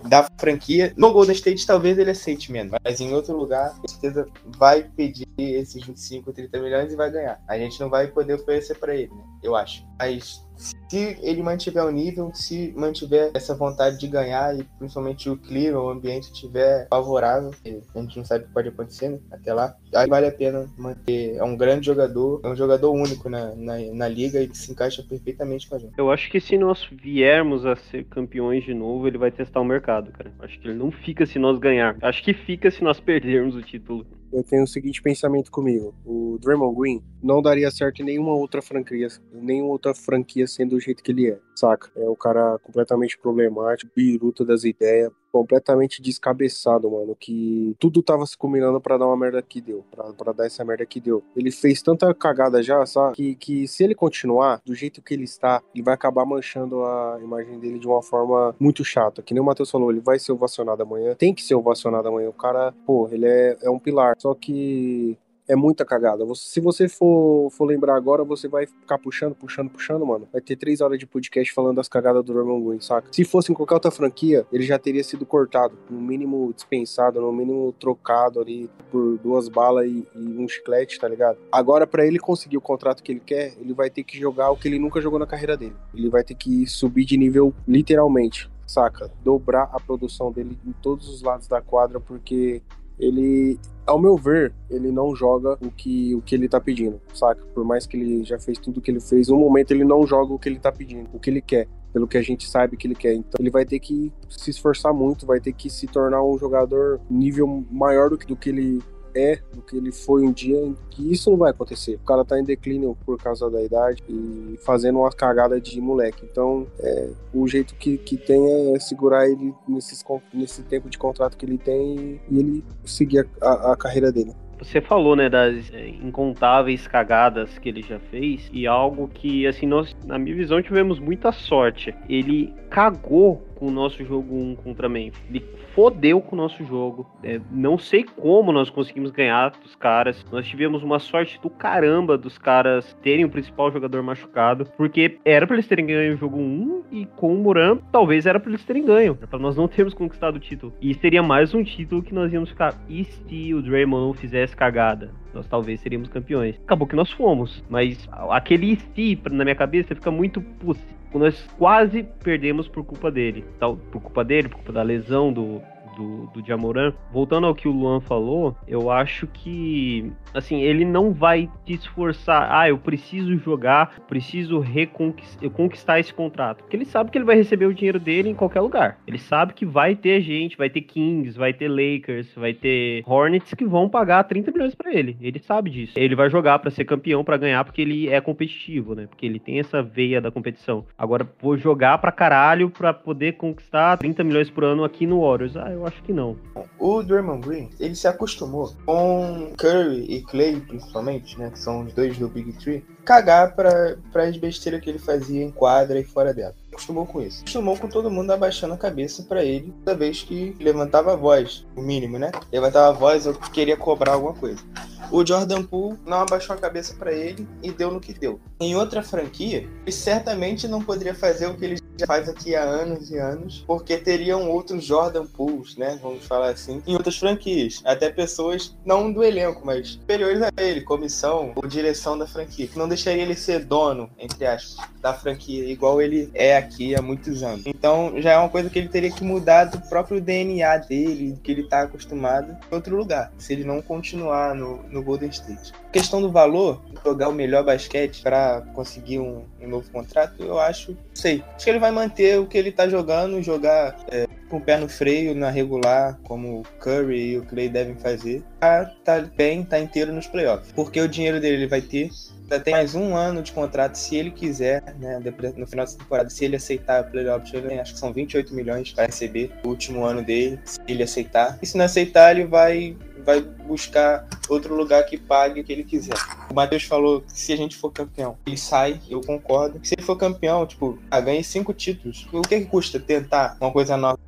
da franquia. No Golden State talvez ele aceite menos, mas em outro lugar, com certeza vai pedir esses 25, 30 milhões e vai ganhar. A gente não vai poder oferecer para ele, né? Eu acho. Mas se ele mantiver o nível, se mantiver essa vontade de ganhar e principalmente o clima, o ambiente estiver favorável, a gente não sabe o que pode acontecer né? até lá, aí vale a pena manter. É um grande jogador, é um jogador único na, na, na liga e que se encaixa perfeitamente com a gente. Eu acho que se nós viermos a ser campeões de novo, ele vai testar o mercado, cara. Acho que ele não fica se nós ganhar. Acho que fica se nós perdermos o título eu tenho o seguinte pensamento comigo. O Draymond Green não daria certo em nenhuma outra franquia, nenhuma outra franquia sendo do jeito que ele é, saca? É um cara completamente problemático, biruta das ideias, completamente descabeçado, mano, que tudo tava se combinando para dar uma merda que deu, para dar essa merda que deu. Ele fez tanta cagada já, sabe? Que, que se ele continuar do jeito que ele está, ele vai acabar manchando a imagem dele de uma forma muito chata. Que nem o Matheus falou, ele vai ser ovacionado amanhã, tem que ser ovacionado amanhã. O cara, pô, ele é, é um pilar. Só que é muita cagada. se você for, for lembrar agora, você vai ficar puxando, puxando, puxando, mano. Vai ter três horas de podcast falando das cagadas do Roman Green, saca? Se fosse em qualquer outra franquia, ele já teria sido cortado, no mínimo dispensado, no mínimo trocado ali por duas balas e, e um chiclete, tá ligado? Agora, para ele conseguir o contrato que ele quer, ele vai ter que jogar o que ele nunca jogou na carreira dele. Ele vai ter que subir de nível literalmente saca? Dobrar a produção dele em todos os lados da quadra, porque ele, ao meu ver, ele não joga o que, o que ele tá pedindo, saca? Por mais que ele já fez tudo o que ele fez, no momento ele não joga o que ele tá pedindo, o que ele quer, pelo que a gente sabe que ele quer. Então ele vai ter que se esforçar muito, vai ter que se tornar um jogador nível maior do que, do que ele é do que ele foi um dia, que isso não vai acontecer. O cara tá em declínio por causa da idade e fazendo uma cagada de moleque. Então, é, o jeito que, que tem é segurar ele nesses, nesse tempo de contrato que ele tem e ele seguir a, a, a carreira dele. Você falou, né, das é, incontáveis cagadas que ele já fez e algo que, assim, nós, na minha visão, tivemos muita sorte. Ele cagou com o nosso jogo 1 contra Memphis. Ele fodeu com o nosso jogo. É, não sei como nós conseguimos ganhar dos caras. Nós tivemos uma sorte do caramba dos caras terem o principal jogador machucado, porque era para eles terem ganho o jogo 1 e com o Muran talvez era para eles terem ganho, para nós não termos conquistado o título. E seria mais um título que nós íamos ficar. E se o Draymond não fizesse cagada? Nós talvez seríamos campeões. Acabou que nós fomos, mas aquele se na minha cabeça fica muito putz, nós quase perdemos por culpa dele. Por culpa dele, por culpa da lesão do, do, do Jamoran. Voltando ao que o Luan falou, eu acho que, assim, ele não vai te esforçar. Ah, eu preciso jogar, preciso reconquistar esse contrato. Porque ele sabe que ele vai receber o dinheiro dele em qualquer lugar. Ele sabe que vai ter gente, vai ter Kings, vai ter Lakers, vai ter Hornets que vão pagar 30 milhões para ele. Ele sabe disso. Ele vai jogar para ser campeão, para ganhar, porque ele é competitivo, né? Porque ele tem essa veia da competição. Agora, vou jogar pra caralho pra poder conquistar 30 milhões por ano aqui no Warriors. Ah, eu acho que não. O Draymond Green, ele se acostumou com Curry e Clay, principalmente, né? Que são os dois do Big Three, cagar pra as besteiras que ele fazia em quadra e fora dela. Acostumou com isso. Acostumou com todo mundo abaixando a cabeça para ele toda vez que levantava a voz, o mínimo, né? Levantava a voz, eu queria cobrar alguma coisa. O Jordan Poole não abaixou a cabeça para ele e deu no que deu. Em outra franquia, ele certamente não poderia fazer o que ele faz aqui há anos e anos, porque teriam outros Jordan Pools, né? Vamos falar assim, em outras franquias. Até pessoas, não do elenco, mas superiores a ele, comissão ou direção da franquia, não deixaria ele ser dono, entre aspas, da franquia, igual ele é aqui há muitos anos. Então já é uma coisa que ele teria que mudar do próprio DNA dele, que ele está acostumado, em outro lugar, se ele não continuar no, no Golden State. A questão do valor, jogar o melhor basquete para conseguir um, um, novo contrato, eu acho, sei. Acho que ele vai manter o que ele está jogando, jogar é, com o pé no freio na regular, como o Curry e o Clay devem fazer. Tá, tá bem, tá inteiro nos playoffs. Porque o dinheiro dele ele vai ter ainda tem mais um ano de contrato, se ele quiser, né, no final dessa temporada, se ele aceitar player option, acho que são 28 milhões para receber o último ano dele, se ele aceitar. E se não aceitar, ele vai vai buscar outro lugar que pague o que ele quiser. O Matheus falou que se a gente for campeão, ele sai, eu concordo. Se ele for campeão, tipo, ah, ganhe cinco títulos. O que, que custa tentar uma coisa nova?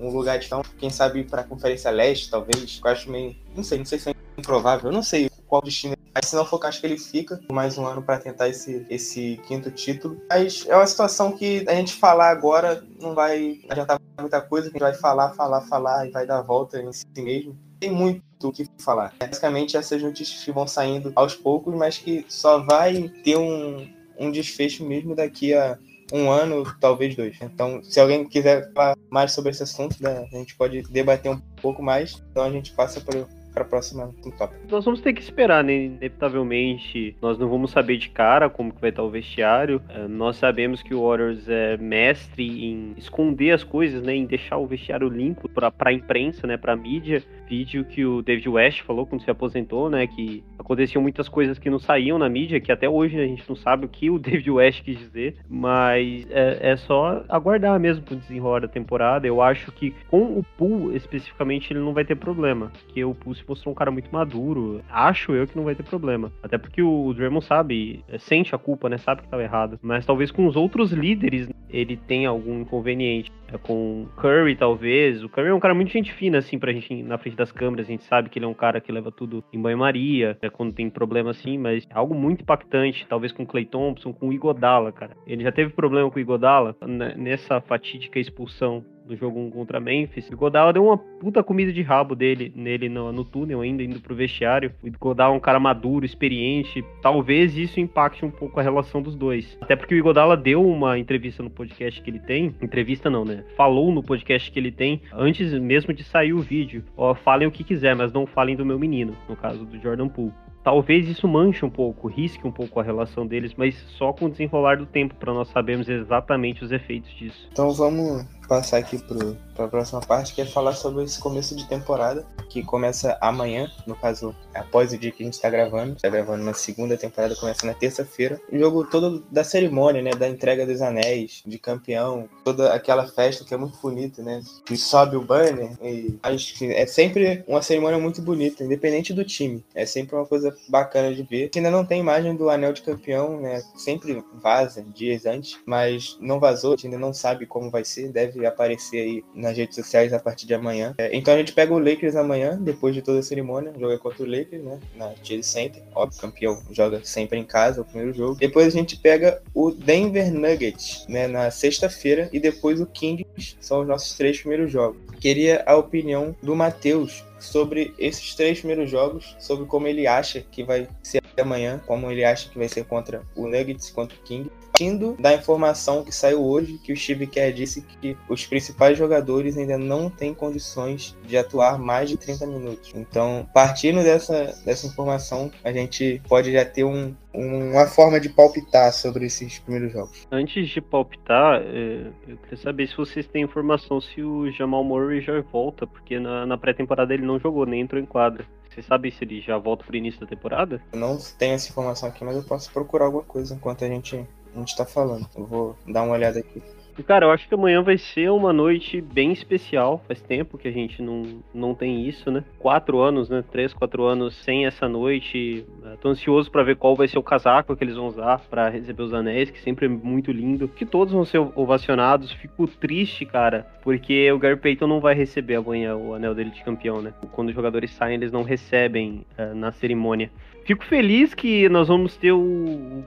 Um lugar de tão, quem sabe para a Conferência Leste, talvez. Eu acho meio. Não sei, não sei se é improvável. Eu não sei qual destino. Mas se não for, acho que ele fica mais um ano para tentar esse, esse quinto título. Mas é uma situação que a gente falar agora não vai adiantar muita coisa, a gente vai falar, falar, falar e vai dar volta em si mesmo tem muito o que falar. Basicamente, essas notícias que vão saindo aos poucos, mas que só vai ter um, um desfecho mesmo daqui a um ano, talvez dois. Então, se alguém quiser falar mais sobre esse assunto, né, a gente pode debater um pouco mais. Então a gente passa para para a próxima tópico. Nós vamos ter que esperar, né? Inevitavelmente, nós não vamos saber de cara como que vai estar o vestiário. É, nós sabemos que o Warriors é mestre em esconder as coisas, né? Em deixar o vestiário limpo para a imprensa, né? Para a mídia. Vídeo que o David West falou quando se aposentou, né? Que aconteciam muitas coisas que não saíam na mídia, que até hoje a gente não sabe o que o David West quis dizer, mas é, é só aguardar mesmo pro desenrolar da temporada. Eu acho que com o Pool especificamente ele não vai ter problema, porque o Pool se mostrou um cara muito maduro. Acho eu que não vai ter problema. Até porque o Draymond sabe, é, sente a culpa, né? Sabe que estava errado. Mas talvez com os outros líderes ele tenha algum inconveniente. É, com Curry, talvez. O Curry é um cara muito gente fina, assim, pra gente na frente das câmeras. A gente sabe que ele é um cara que leva tudo em banho-maria, é quando tem problema assim, mas é algo muito impactante. Talvez com Clay Thompson, com o Igodala, cara. Ele já teve problema com o Igodala né, nessa fatídica expulsão no jogo contra Memphis. O Godal deu uma puta comida de rabo dele, nele no, no túnel ainda, indo pro vestiário. O Godal é um cara maduro, experiente. Talvez isso impacte um pouco a relação dos dois. Até porque o Igodala deu uma entrevista no podcast que ele tem. Entrevista não, né? Falou no podcast que ele tem antes mesmo de sair o vídeo. Ó, falem o que quiser, mas não falem do meu menino, no caso do Jordan Poole. Talvez isso manche um pouco, risque um pouco a relação deles, mas só com o desenrolar do tempo para nós sabermos exatamente os efeitos disso. Então vamos passar aqui para a próxima parte, que é falar sobre esse começo de temporada, que começa amanhã, no caso, após o dia que a gente está gravando. Está gravando na segunda temporada, começa na terça-feira. O jogo todo da cerimônia, né? Da entrega dos anéis, de campeão, toda aquela festa que é muito bonita, né? Que sobe o banner. E acho que é sempre uma cerimônia muito bonita, independente do time. É sempre uma coisa bacana de ver. Ainda não tem imagem do anel de campeão, né? Sempre vaza dias antes, mas não vazou, a gente ainda não sabe como vai ser, deve aparecer aí nas redes sociais a partir de amanhã. É, então a gente pega o Lakers amanhã, depois de toda a cerimônia, joga contra o Lakers, né? Na Chase Center. Óbvio, campeão joga sempre em casa, o primeiro jogo. Depois a gente pega o Denver Nuggets, né? Na sexta-feira. E depois o Kings. São os nossos três primeiros jogos. Queria a opinião do Matheus sobre esses três primeiros jogos, sobre como ele acha que vai ser amanhã, como ele acha que vai ser contra o Nuggets, contra o King. Partindo da informação que saiu hoje, que o Steve Kerr disse que os principais jogadores ainda não têm condições de atuar mais de 30 minutos. Então, partindo dessa, dessa informação, a gente pode já ter um, uma forma de palpitar sobre esses primeiros jogos. Antes de palpitar, é, eu queria saber se vocês têm informação se o Jamal Murray já volta, porque na, na pré-temporada ele não jogou, nem entrou em quadra. Você sabe se ele já volta pro início da temporada? Eu não tenho essa informação aqui, mas eu posso procurar alguma coisa enquanto a gente, a gente tá falando. Eu vou dar uma olhada aqui. Cara, eu acho que amanhã vai ser uma noite bem especial. Faz tempo que a gente não, não tem isso, né? Quatro anos, né? Três, quatro anos sem essa noite. É, tô ansioso para ver qual vai ser o casaco que eles vão usar para receber os anéis, que sempre é muito lindo. Que todos vão ser ovacionados. Fico triste, cara, porque o Gary Payton não vai receber amanhã o anel dele de campeão, né? Quando os jogadores saem, eles não recebem uh, na cerimônia. Fico feliz que nós vamos ter o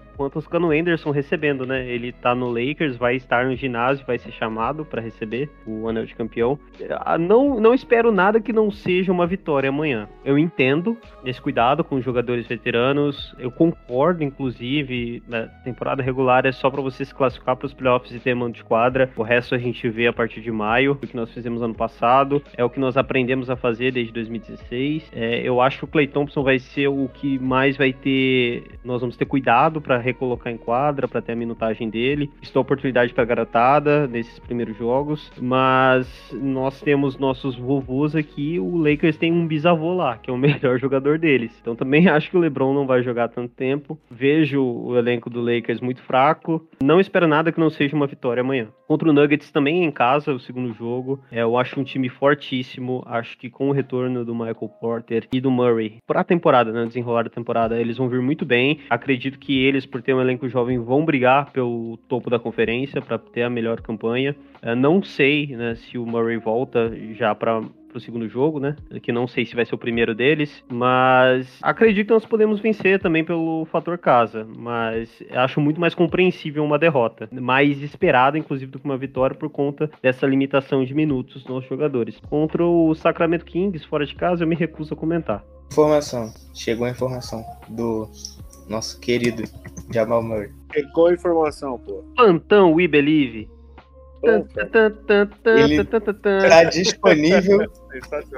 Cano Anderson recebendo, né? Ele tá no Lakers, vai estar no ginásio, vai ser chamado para receber o anel de campeão. Ah, não, não espero nada que não seja uma vitória amanhã. Eu entendo esse cuidado com os jogadores veteranos, eu concordo, inclusive, na temporada regular é só para você se classificar para os playoffs e ter mano de quadra. O resto a gente vê a partir de maio, o que nós fizemos ano passado, é o que nós aprendemos a fazer desde 2016. É, eu acho que o Clay Thompson vai ser o que mais vai ter. Nós vamos ter cuidado para recolocar em quadra, para ter a minutagem dele. Estou oportunidade para garotada nesses primeiros jogos, mas nós temos nossos vovôs aqui. O Lakers tem um bisavô lá, que é o melhor jogador deles. Então também acho que o LeBron não vai jogar tanto tempo. Vejo o elenco do Lakers muito fraco. Não espero nada que não seja uma vitória amanhã. Contra o Nuggets também em casa, o segundo jogo. É, eu acho um time fortíssimo. Acho que com o retorno do Michael Porter e do Murray para a temporada, né, desenrolar da temporada, eles vão vir muito bem. Acredito que eles, por ter um elenco jovem, vão brigar pelo topo da conferência para ter a melhor campanha. É, não sei né, se o Murray volta já para pro segundo jogo, né? Que não sei se vai ser o primeiro deles, mas acredito que nós podemos vencer também pelo fator casa, mas acho muito mais compreensível uma derrota, mais esperada inclusive do que uma vitória por conta dessa limitação de minutos nos jogadores. Contra o Sacramento Kings fora de casa, eu me recuso a comentar. Informação, chegou a informação do nosso querido Jamal Murray. Qual a informação, pô? Plantão We Believe. Ele tá disponível,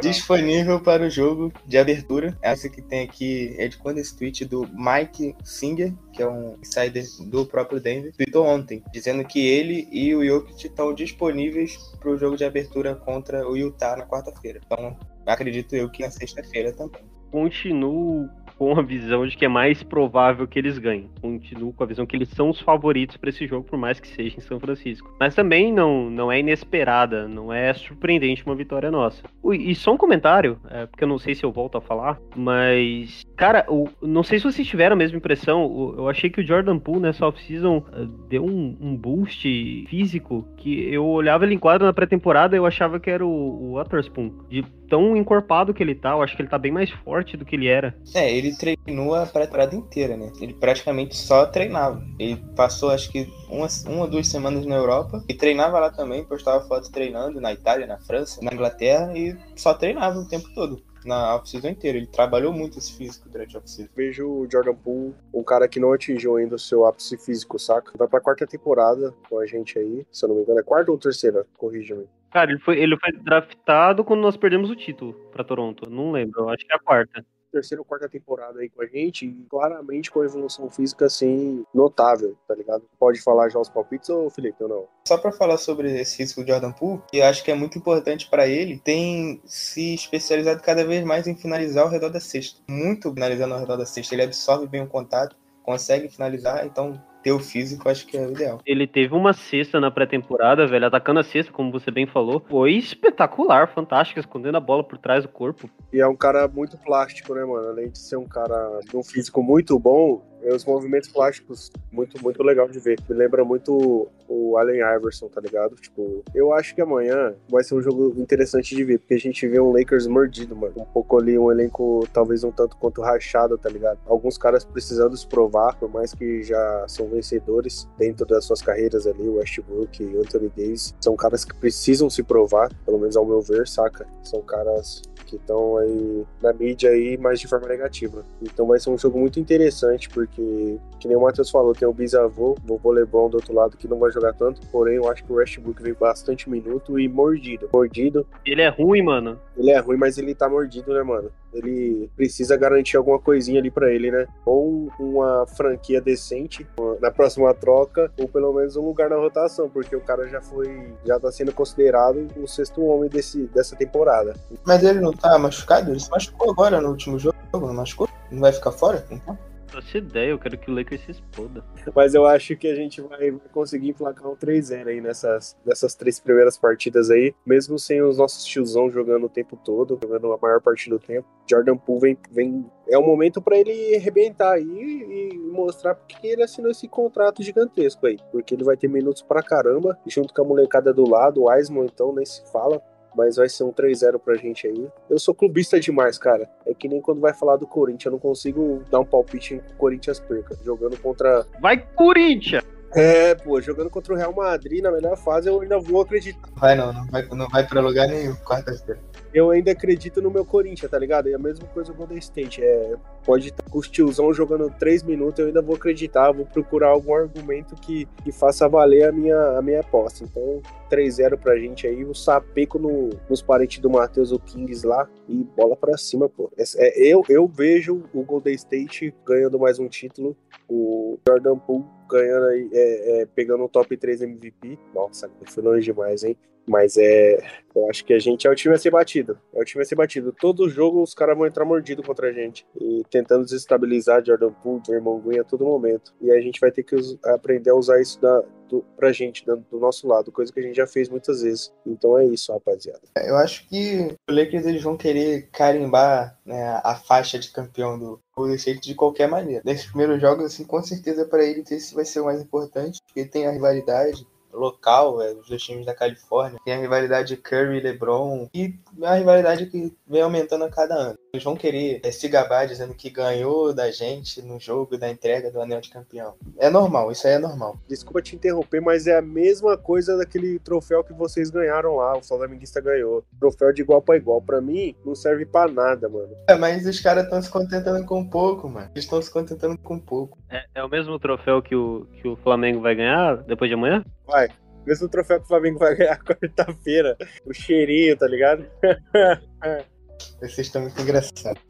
disponível para o jogo de abertura. Essa que tem aqui é de quando esse tweet do Mike Singer, que é um insider do próprio Denver, tweetou ontem, dizendo que ele e o Jokic estão disponíveis para o jogo de abertura contra o Utah na quarta-feira. Então, acredito eu que na sexta-feira também. Continuo com a visão de que é mais provável que eles ganhem. Continuo com a visão que eles são os favoritos para esse jogo, por mais que seja em São Francisco. Mas também não, não é inesperada, não é surpreendente uma vitória nossa. E só um comentário, é, porque eu não sei se eu volto a falar, mas, cara, não sei se vocês tiveram a mesma impressão, eu achei que o Jordan Poole nessa off-season uh, deu um, um, boost físico que eu olhava ele em quadro na pré-temporada e eu achava que era o, o Waterspoon, de tão encorpado que ele tá, eu acho que ele tá bem mais forte do que ele era. É, ele treinou a pré-temporada inteira, né? Ele praticamente só treinava. Ele passou, acho que, uma, uma ou duas semanas na Europa e treinava lá também, postava fotos treinando na Itália, na França, na Inglaterra e só treinava o tempo todo na off-season inteira. Ele trabalhou muito esse físico durante a off-season. Vejo o Jordan Poole, um cara que não atingiu ainda o seu ápice físico, saca? Vai pra quarta temporada com a gente aí, se eu não me engano, é quarta ou terceira? Corrija-me. Cara, ele foi, ele foi draftado quando nós perdemos o título para Toronto. Não lembro, eu acho que é a quarta terceira ou quarta temporada aí com a gente, e claramente com a evolução física, assim, notável, tá ligado? Pode falar já os palpites ou Felipe, ou não? Só para falar sobre esse físico do Jordan Poole, que eu acho que é muito importante para ele, tem se especializado cada vez mais em finalizar ao redor da cesta. Muito finalizando ao redor da cesta. Ele absorve bem o contato, consegue finalizar, então ter o físico, acho que é o ideal. Ele teve uma cesta na pré-temporada, velho, atacando a cesta, como você bem falou. Foi espetacular, fantástico, escondendo a bola por trás do corpo. E é um cara muito plástico, né, mano? Além de ser um cara de um físico muito bom, os movimentos plásticos muito, muito legal de ver. Me lembra muito o Allen Iverson, tá ligado? Tipo, eu acho que amanhã vai ser um jogo interessante de ver, porque a gente vê um Lakers mordido, mano. Um pouco ali, um elenco talvez um tanto quanto rachado, tá ligado? Alguns caras precisando se provar, por mais que já são vencedores dentro das suas carreiras ali, o Westbrook e Anthony Davis, são caras que precisam se provar, pelo menos ao meu ver, saca? São caras que estão aí na mídia aí, mas de forma negativa. Então vai ser um jogo muito interessante, porque, que nem o Matheus falou, tem o bisavô, o vovô Lebron do outro lado, que não vai jogar tanto, porém eu acho que o Westbrook veio bastante minuto e mordido. Mordido. Ele é ruim, mano. Ele é ruim, mas ele tá mordido, né, mano? Ele precisa garantir alguma coisinha ali para ele, né? Ou uma franquia decente na próxima troca, ou pelo menos um lugar na rotação, porque o cara já foi, já tá sendo considerado o sexto homem desse, dessa temporada. Mas ele não tá machucado? Ele se machucou agora no último jogo, não machucou? Não vai ficar fora? Então? Essa ideia, eu quero que o Lakers se exploda. Mas eu acho que a gente vai, conseguir emplacar um 3-0 aí nessas, nessas três primeiras partidas aí, mesmo sem os nossos tiozão jogando o tempo todo, jogando a maior parte do tempo. Jordan Poole vem, vem é o momento para ele arrebentar aí e mostrar porque ele assinou esse contrato gigantesco aí, porque ele vai ter minutos pra caramba, junto com a molecada do lado, o Eisman então nem se fala, mas vai ser um 3-0 pra gente aí. Eu sou clubista demais, cara. É que nem quando vai falar do Corinthians, eu não consigo dar um palpite em que o Corinthians perca. Jogando contra. Vai, Corinthians! É, pô, jogando contra o Real Madrid na melhor fase, eu ainda vou acreditar. Vai não, não vai, não vai pra lugar nenhum quarta-feira eu ainda acredito no meu Corinthians, tá ligado? E a mesma coisa o Golden State. É, pode estar com os tiozão jogando 3 minutos, eu ainda vou acreditar, vou procurar algum argumento que, que faça valer a minha, a minha aposta. Então, 3-0 pra gente aí, o sapeco no, nos parentes do Matheus, o Kings lá, e bola pra cima, pô. É, eu, eu vejo o Golden State ganhando mais um título, o Jordan Poole ganhando aí, é, é, pegando o top 3 MVP. Nossa, foi longe demais, hein? Mas é. Eu acho que a gente é o time a ser batido. É o time a ser batido. Todo jogo os caras vão entrar mordido contra a gente. E tentando desestabilizar Jordan Poole, irmão Green a todo momento. E a gente vai ter que aprender a usar isso da, do, pra gente, do, do, nosso lado, coisa que a gente já fez muitas vezes. Então é isso, rapaziada. Eu acho que o Lakers eles vão querer carimbar né, a faixa de campeão do Golden State de qualquer maneira. Nesses primeiros jogos, assim, com certeza para eles esse vai ser o mais importante, porque tem a rivalidade local, é, os dois times da Califórnia. Tem a rivalidade Curry e LeBron. E é uma rivalidade que vem aumentando a cada ano. Eles vão querer é, se gabar dizendo que ganhou da gente no jogo da entrega do anel de campeão. É normal, isso aí é normal. Desculpa te interromper, mas é a mesma coisa daquele troféu que vocês ganharam lá, o Flamenguista ganhou. Troféu de igual para igual. Para mim, não serve para nada, mano. É, mas os caras estão se contentando com pouco, mano. Eles estão se contentando com pouco. É, é, o mesmo troféu que o, que o Flamengo vai ganhar depois de amanhã? Vai. Mesmo troféu que o Flamengo vai ganhar quarta-feira. O cheirinho, tá ligado? Vocês estão muito engraçados.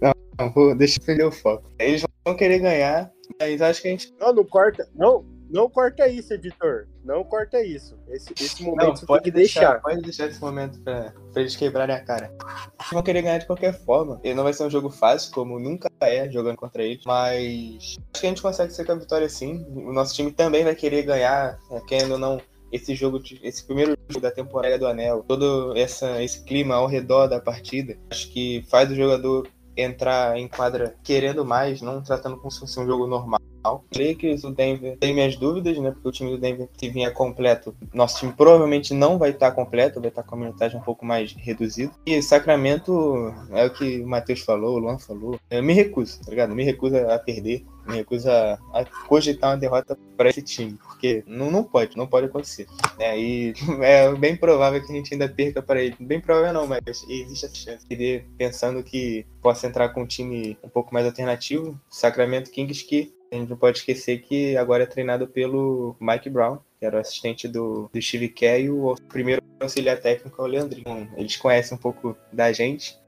Não, não vou, deixa eu perder o foco. Eles vão querer ganhar, mas acho que a gente. Não, não corta. Não, não corta isso, editor. Não corta isso. Esse, esse momento não, pode deixar, deixar, Pode deixar esse momento pra, pra eles quebrarem a cara. Eles vão querer ganhar de qualquer forma. Ele não vai ser um jogo fácil, como nunca é jogando contra eles. Mas acho que a gente consegue ser com a vitória sim. O nosso time também vai querer ganhar, é, querendo ou não esse jogo, esse primeiro jogo da temporada do Anel, todo essa, esse clima ao redor da partida, acho que faz o jogador entrar em quadra querendo mais, não tratando como se fosse um jogo normal. Creio que o Denver tem minhas dúvidas, né? Porque o time do Denver, se vinha completo, nosso time provavelmente não vai estar completo, vai estar com a minutagem um pouco mais reduzida. E Sacramento é o que o Matheus falou, o Luan falou. Eu me recuso, tá ligado? Eu me recuso a perder me recuso a, cogitar uma derrota para esse time, porque não, não pode, não pode acontecer. É, e é bem provável que a gente ainda perca para ele. Bem provável não, mas existe essa chance. Ele pensando que possa entrar com um time um pouco mais alternativo, Sacramento Kings, que a gente não pode esquecer que agora é treinado pelo Mike Brown, que era o assistente do, do Steve Kerr e o primeiro auxiliar técnico é o Leandrinho. Eles conhecem um pouco da gente,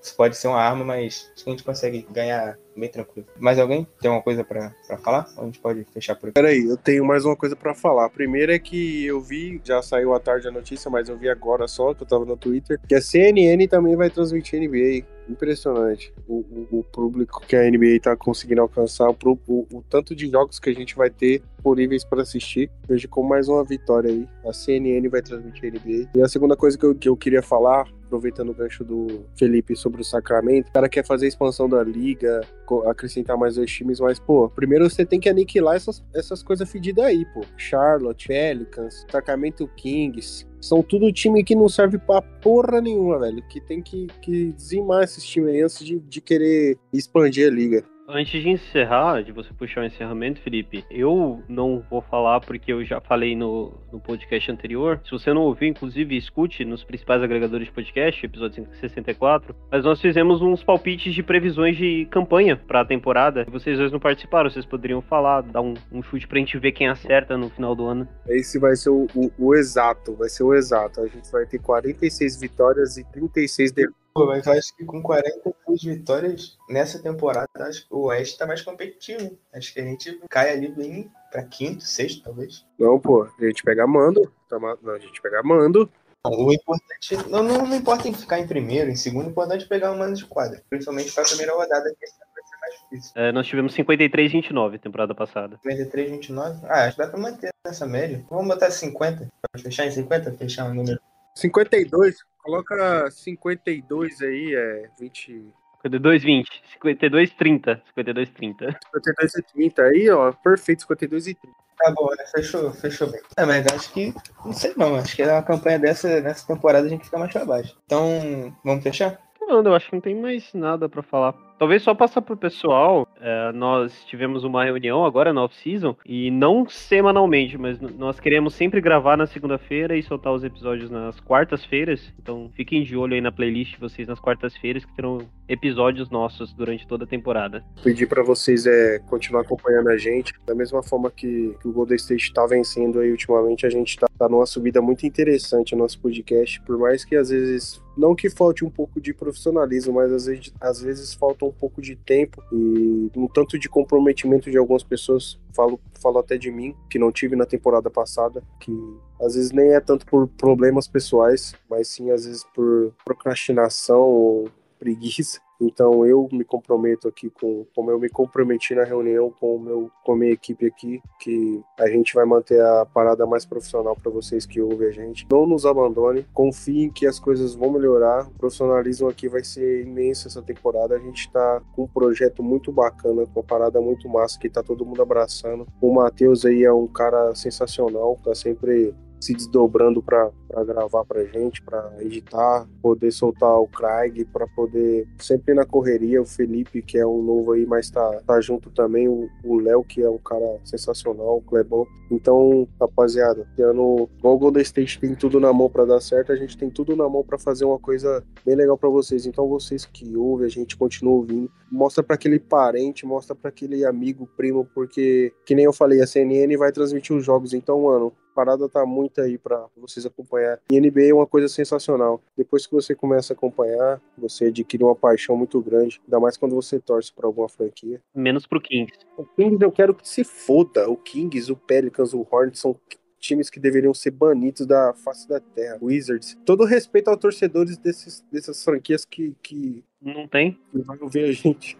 isso pode ser uma arma, mas acho que a gente consegue ganhar bem tranquilo. Mais alguém tem uma coisa para falar? A gente pode fechar por aqui? Peraí, eu tenho mais uma coisa para falar. Primeiro é que eu vi, já saiu à tarde a notícia, mas eu vi agora só, que eu tava no Twitter, que a CNN também vai transmitir NBA. Impressionante o, o, o público que a NBA tá conseguindo alcançar, o, o, o, tanto de jogos que a gente vai ter disponíveis para assistir. Vejo como mais uma vitória aí. A CNN vai transmitir a NBA. E a segunda coisa que eu, que eu queria falar, aproveitando o gancho do Felipe sobre o Sacramento, o cara quer fazer a expansão da liga, acrescentar mais dois times, mas, pô, primeiro você tem que aniquilar essas, essas coisas fedidas aí, pô. Charlotte, Pelicans, Sacramento Kings, são tudo time que não serve pra porra nenhuma, velho. Que tem que, que dizimar esses times aí antes de, de querer expandir a liga. Antes de encerrar, de você puxar o encerramento, Felipe, eu não vou falar porque eu já falei no, no podcast anterior. Se você não ouviu, inclusive, escute nos principais agregadores de podcast, episódio 64. Mas nós fizemos uns palpites de previsões de campanha para a temporada. Vocês dois não participaram, vocês poderiam falar, dar um, um chute pra gente ver quem acerta no final do ano. Esse vai ser o, o, o exato, vai ser o exato. A gente vai ter 46 vitórias e 36 derrotas. Pô, mas eu acho que com 43 vitórias nessa temporada, acho que o Oeste tá mais competitivo. Acho que a gente cai ali bem pra quinto, sexto, talvez. Não, pô, a gente pega mando. Não, a gente pega mando. O importante não, não, não importa em ficar em primeiro, em segundo, o importante é pegar o mando de quadra. Principalmente pra primeira rodada, que vai ser mais difícil. É, nós tivemos 53-29 temporada passada. 53-29? Ah, acho que dá pra manter essa média. Vamos botar 50. Pode fechar em 50? Fechar um número. 52? Coloca 52 aí, é 20. 52, 20. 52, 30. 52, 30. 52 e 30 aí, ó. Perfeito, 52 e 30. Tá bom, né? Fechou, fechou bem. É, mas acho que. Não sei não. Acho que uma campanha dessa, nessa temporada a gente fica mais pra baixo. Então, vamos fechar? Não, eu acho que não tem mais nada para falar. Talvez só passar pro pessoal, é, nós tivemos uma reunião agora na off-season, e não semanalmente, mas nós queremos sempre gravar na segunda-feira e soltar os episódios nas quartas-feiras. Então fiquem de olho aí na playlist de vocês nas quartas-feiras, que terão episódios nossos durante toda a temporada. Pedir para vocês é continuar acompanhando a gente, da mesma forma que, que o Golden State está vencendo aí ultimamente, a gente tá, tá numa subida muito interessante no nosso podcast, por mais que às vezes não que falte um pouco de profissionalismo, mas às vezes, às vezes falta um pouco de tempo e um tanto de comprometimento de algumas pessoas. Falo, falo até de mim, que não tive na temporada passada, que às vezes nem é tanto por problemas pessoais, mas sim às vezes por procrastinação ou preguiça. Então eu me comprometo aqui com, como eu me comprometi na reunião com o meu com a minha equipe aqui, que a gente vai manter a parada mais profissional para vocês que ouvem a gente. Não nos abandone, confiem que as coisas vão melhorar. O profissionalismo aqui vai ser imenso essa temporada. A gente está com um projeto muito bacana, com uma parada muito massa que tá todo mundo abraçando. O Matheus aí é um cara sensacional, tá sempre se desdobrando para gravar pra gente, para editar, poder soltar o Craig, para poder sempre na correria, o Felipe, que é um novo aí, mas tá, tá junto também, o Léo, que é um cara sensacional, o Clebão. Então, rapaziada, ano, igual o Golden State tem tudo na mão para dar certo, a gente tem tudo na mão para fazer uma coisa bem legal para vocês. Então, vocês que ouvem, a gente continua ouvindo, mostra para aquele parente, mostra para aquele amigo, primo, porque, que nem eu falei, a CNN vai transmitir os jogos. Então, mano, parada tá muito aí para vocês acompanhar. E NBA é uma coisa sensacional. Depois que você começa a acompanhar, você adquire uma paixão muito grande, ainda mais quando você torce para alguma franquia. Menos pro Kings. O Kings eu quero que se foda. O Kings, o Pelicans, o Hornets são times que deveriam ser banidos da face da terra. Wizards. Todo respeito aos torcedores desses, dessas franquias que, que. Não tem? Vai ouvir a gente.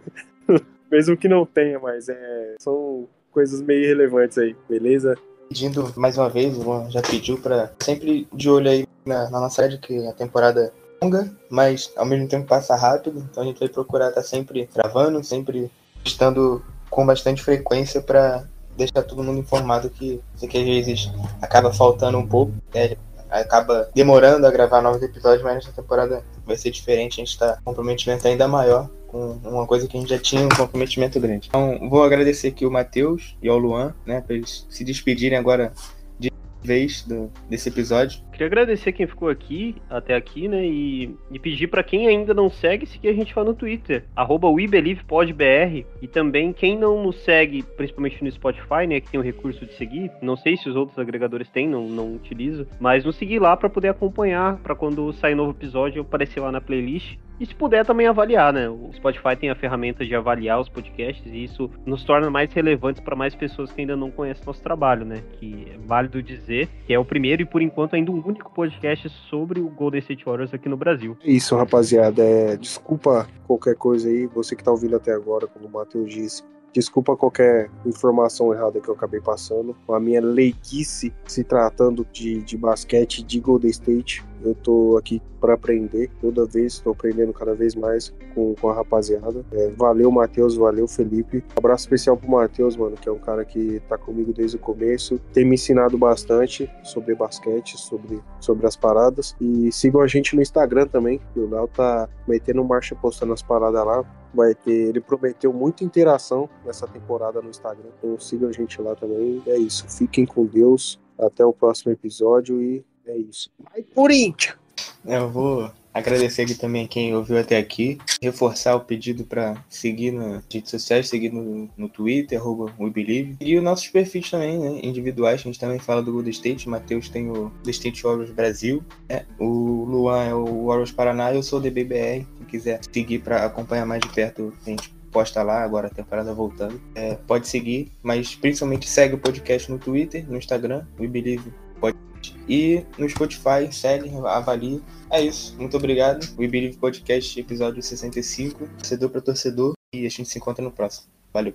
Mesmo que não tenha, mas é, são coisas meio irrelevantes aí, beleza? Pedindo mais uma vez, o Luan já pediu para sempre de olho aí na, na nossa série, que a temporada é longa, mas ao mesmo tempo passa rápido, então a gente vai procurar estar tá sempre gravando, sempre estando com bastante frequência para deixar todo mundo informado que isso aqui às vezes acaba faltando um pouco, né? acaba demorando a gravar novos episódios, mas nessa temporada vai ser diferente, a gente está com um comprometimento ainda maior uma coisa que a gente já tinha um comprometimento grande. Então, vou agradecer aqui o Matheus e ao Luan, né, para eles se despedirem agora vez do, desse episódio. Queria agradecer quem ficou aqui, até aqui, né? E, e pedir para quem ainda não segue, seguir a gente lá no Twitter, arroba WeBelievePodBR. E também quem não nos segue, principalmente no Spotify, né? Que tem o recurso de seguir. Não sei se os outros agregadores têm, não, não utilizo. Mas nos seguir lá para poder acompanhar, para quando sair novo episódio aparecer lá na playlist. E se puder também avaliar, né? O Spotify tem a ferramenta de avaliar os podcasts e isso nos torna mais relevantes para mais pessoas que ainda não conhecem nosso trabalho, né? Que é válido dizer que é o primeiro e por enquanto ainda um único podcast sobre o Golden State Warriors aqui no Brasil. Isso, rapaziada. É, desculpa qualquer coisa aí, você que tá ouvindo até agora, como o Matheus disse. Desculpa qualquer informação errada que eu acabei passando. A minha leiquice se tratando de, de basquete de Golden State. Eu tô aqui para aprender toda vez, estou aprendendo cada vez mais com, com a rapaziada. É, valeu, Matheus, valeu, Felipe. Abraço especial pro Matheus, mano, que é um cara que tá comigo desde o começo, tem me ensinado bastante sobre basquete, sobre, sobre as paradas. E sigam a gente no Instagram também, que o Léo tá metendo marcha postando as paradas lá. Vai ter, ele prometeu muita interação nessa temporada no Instagram, então sigam a gente lá também. É isso, fiquem com Deus. Até o próximo episódio e é isso. Vai, Corinthians! Eu vou agradecer aqui também quem ouviu até aqui, reforçar o pedido para seguir nas redes sociais, seguir no, no Twitter, arroba WeBelieve, e os nossos perfis também, né, individuais, a gente também fala do Golden State, o Matheus tem o Golden State Warriors Brasil, né, o Luan é o Warriors Paraná, eu sou o DBBR, quem quiser seguir para acompanhar mais de perto, a gente posta lá, agora a temporada voltando, é, pode seguir, mas principalmente segue o podcast no Twitter, no Instagram, WeBelieve e no Spotify, segue, avalie. É isso. Muito obrigado. We Believe Podcast, episódio 65. Torcedor para torcedor. E a gente se encontra no próximo. Valeu.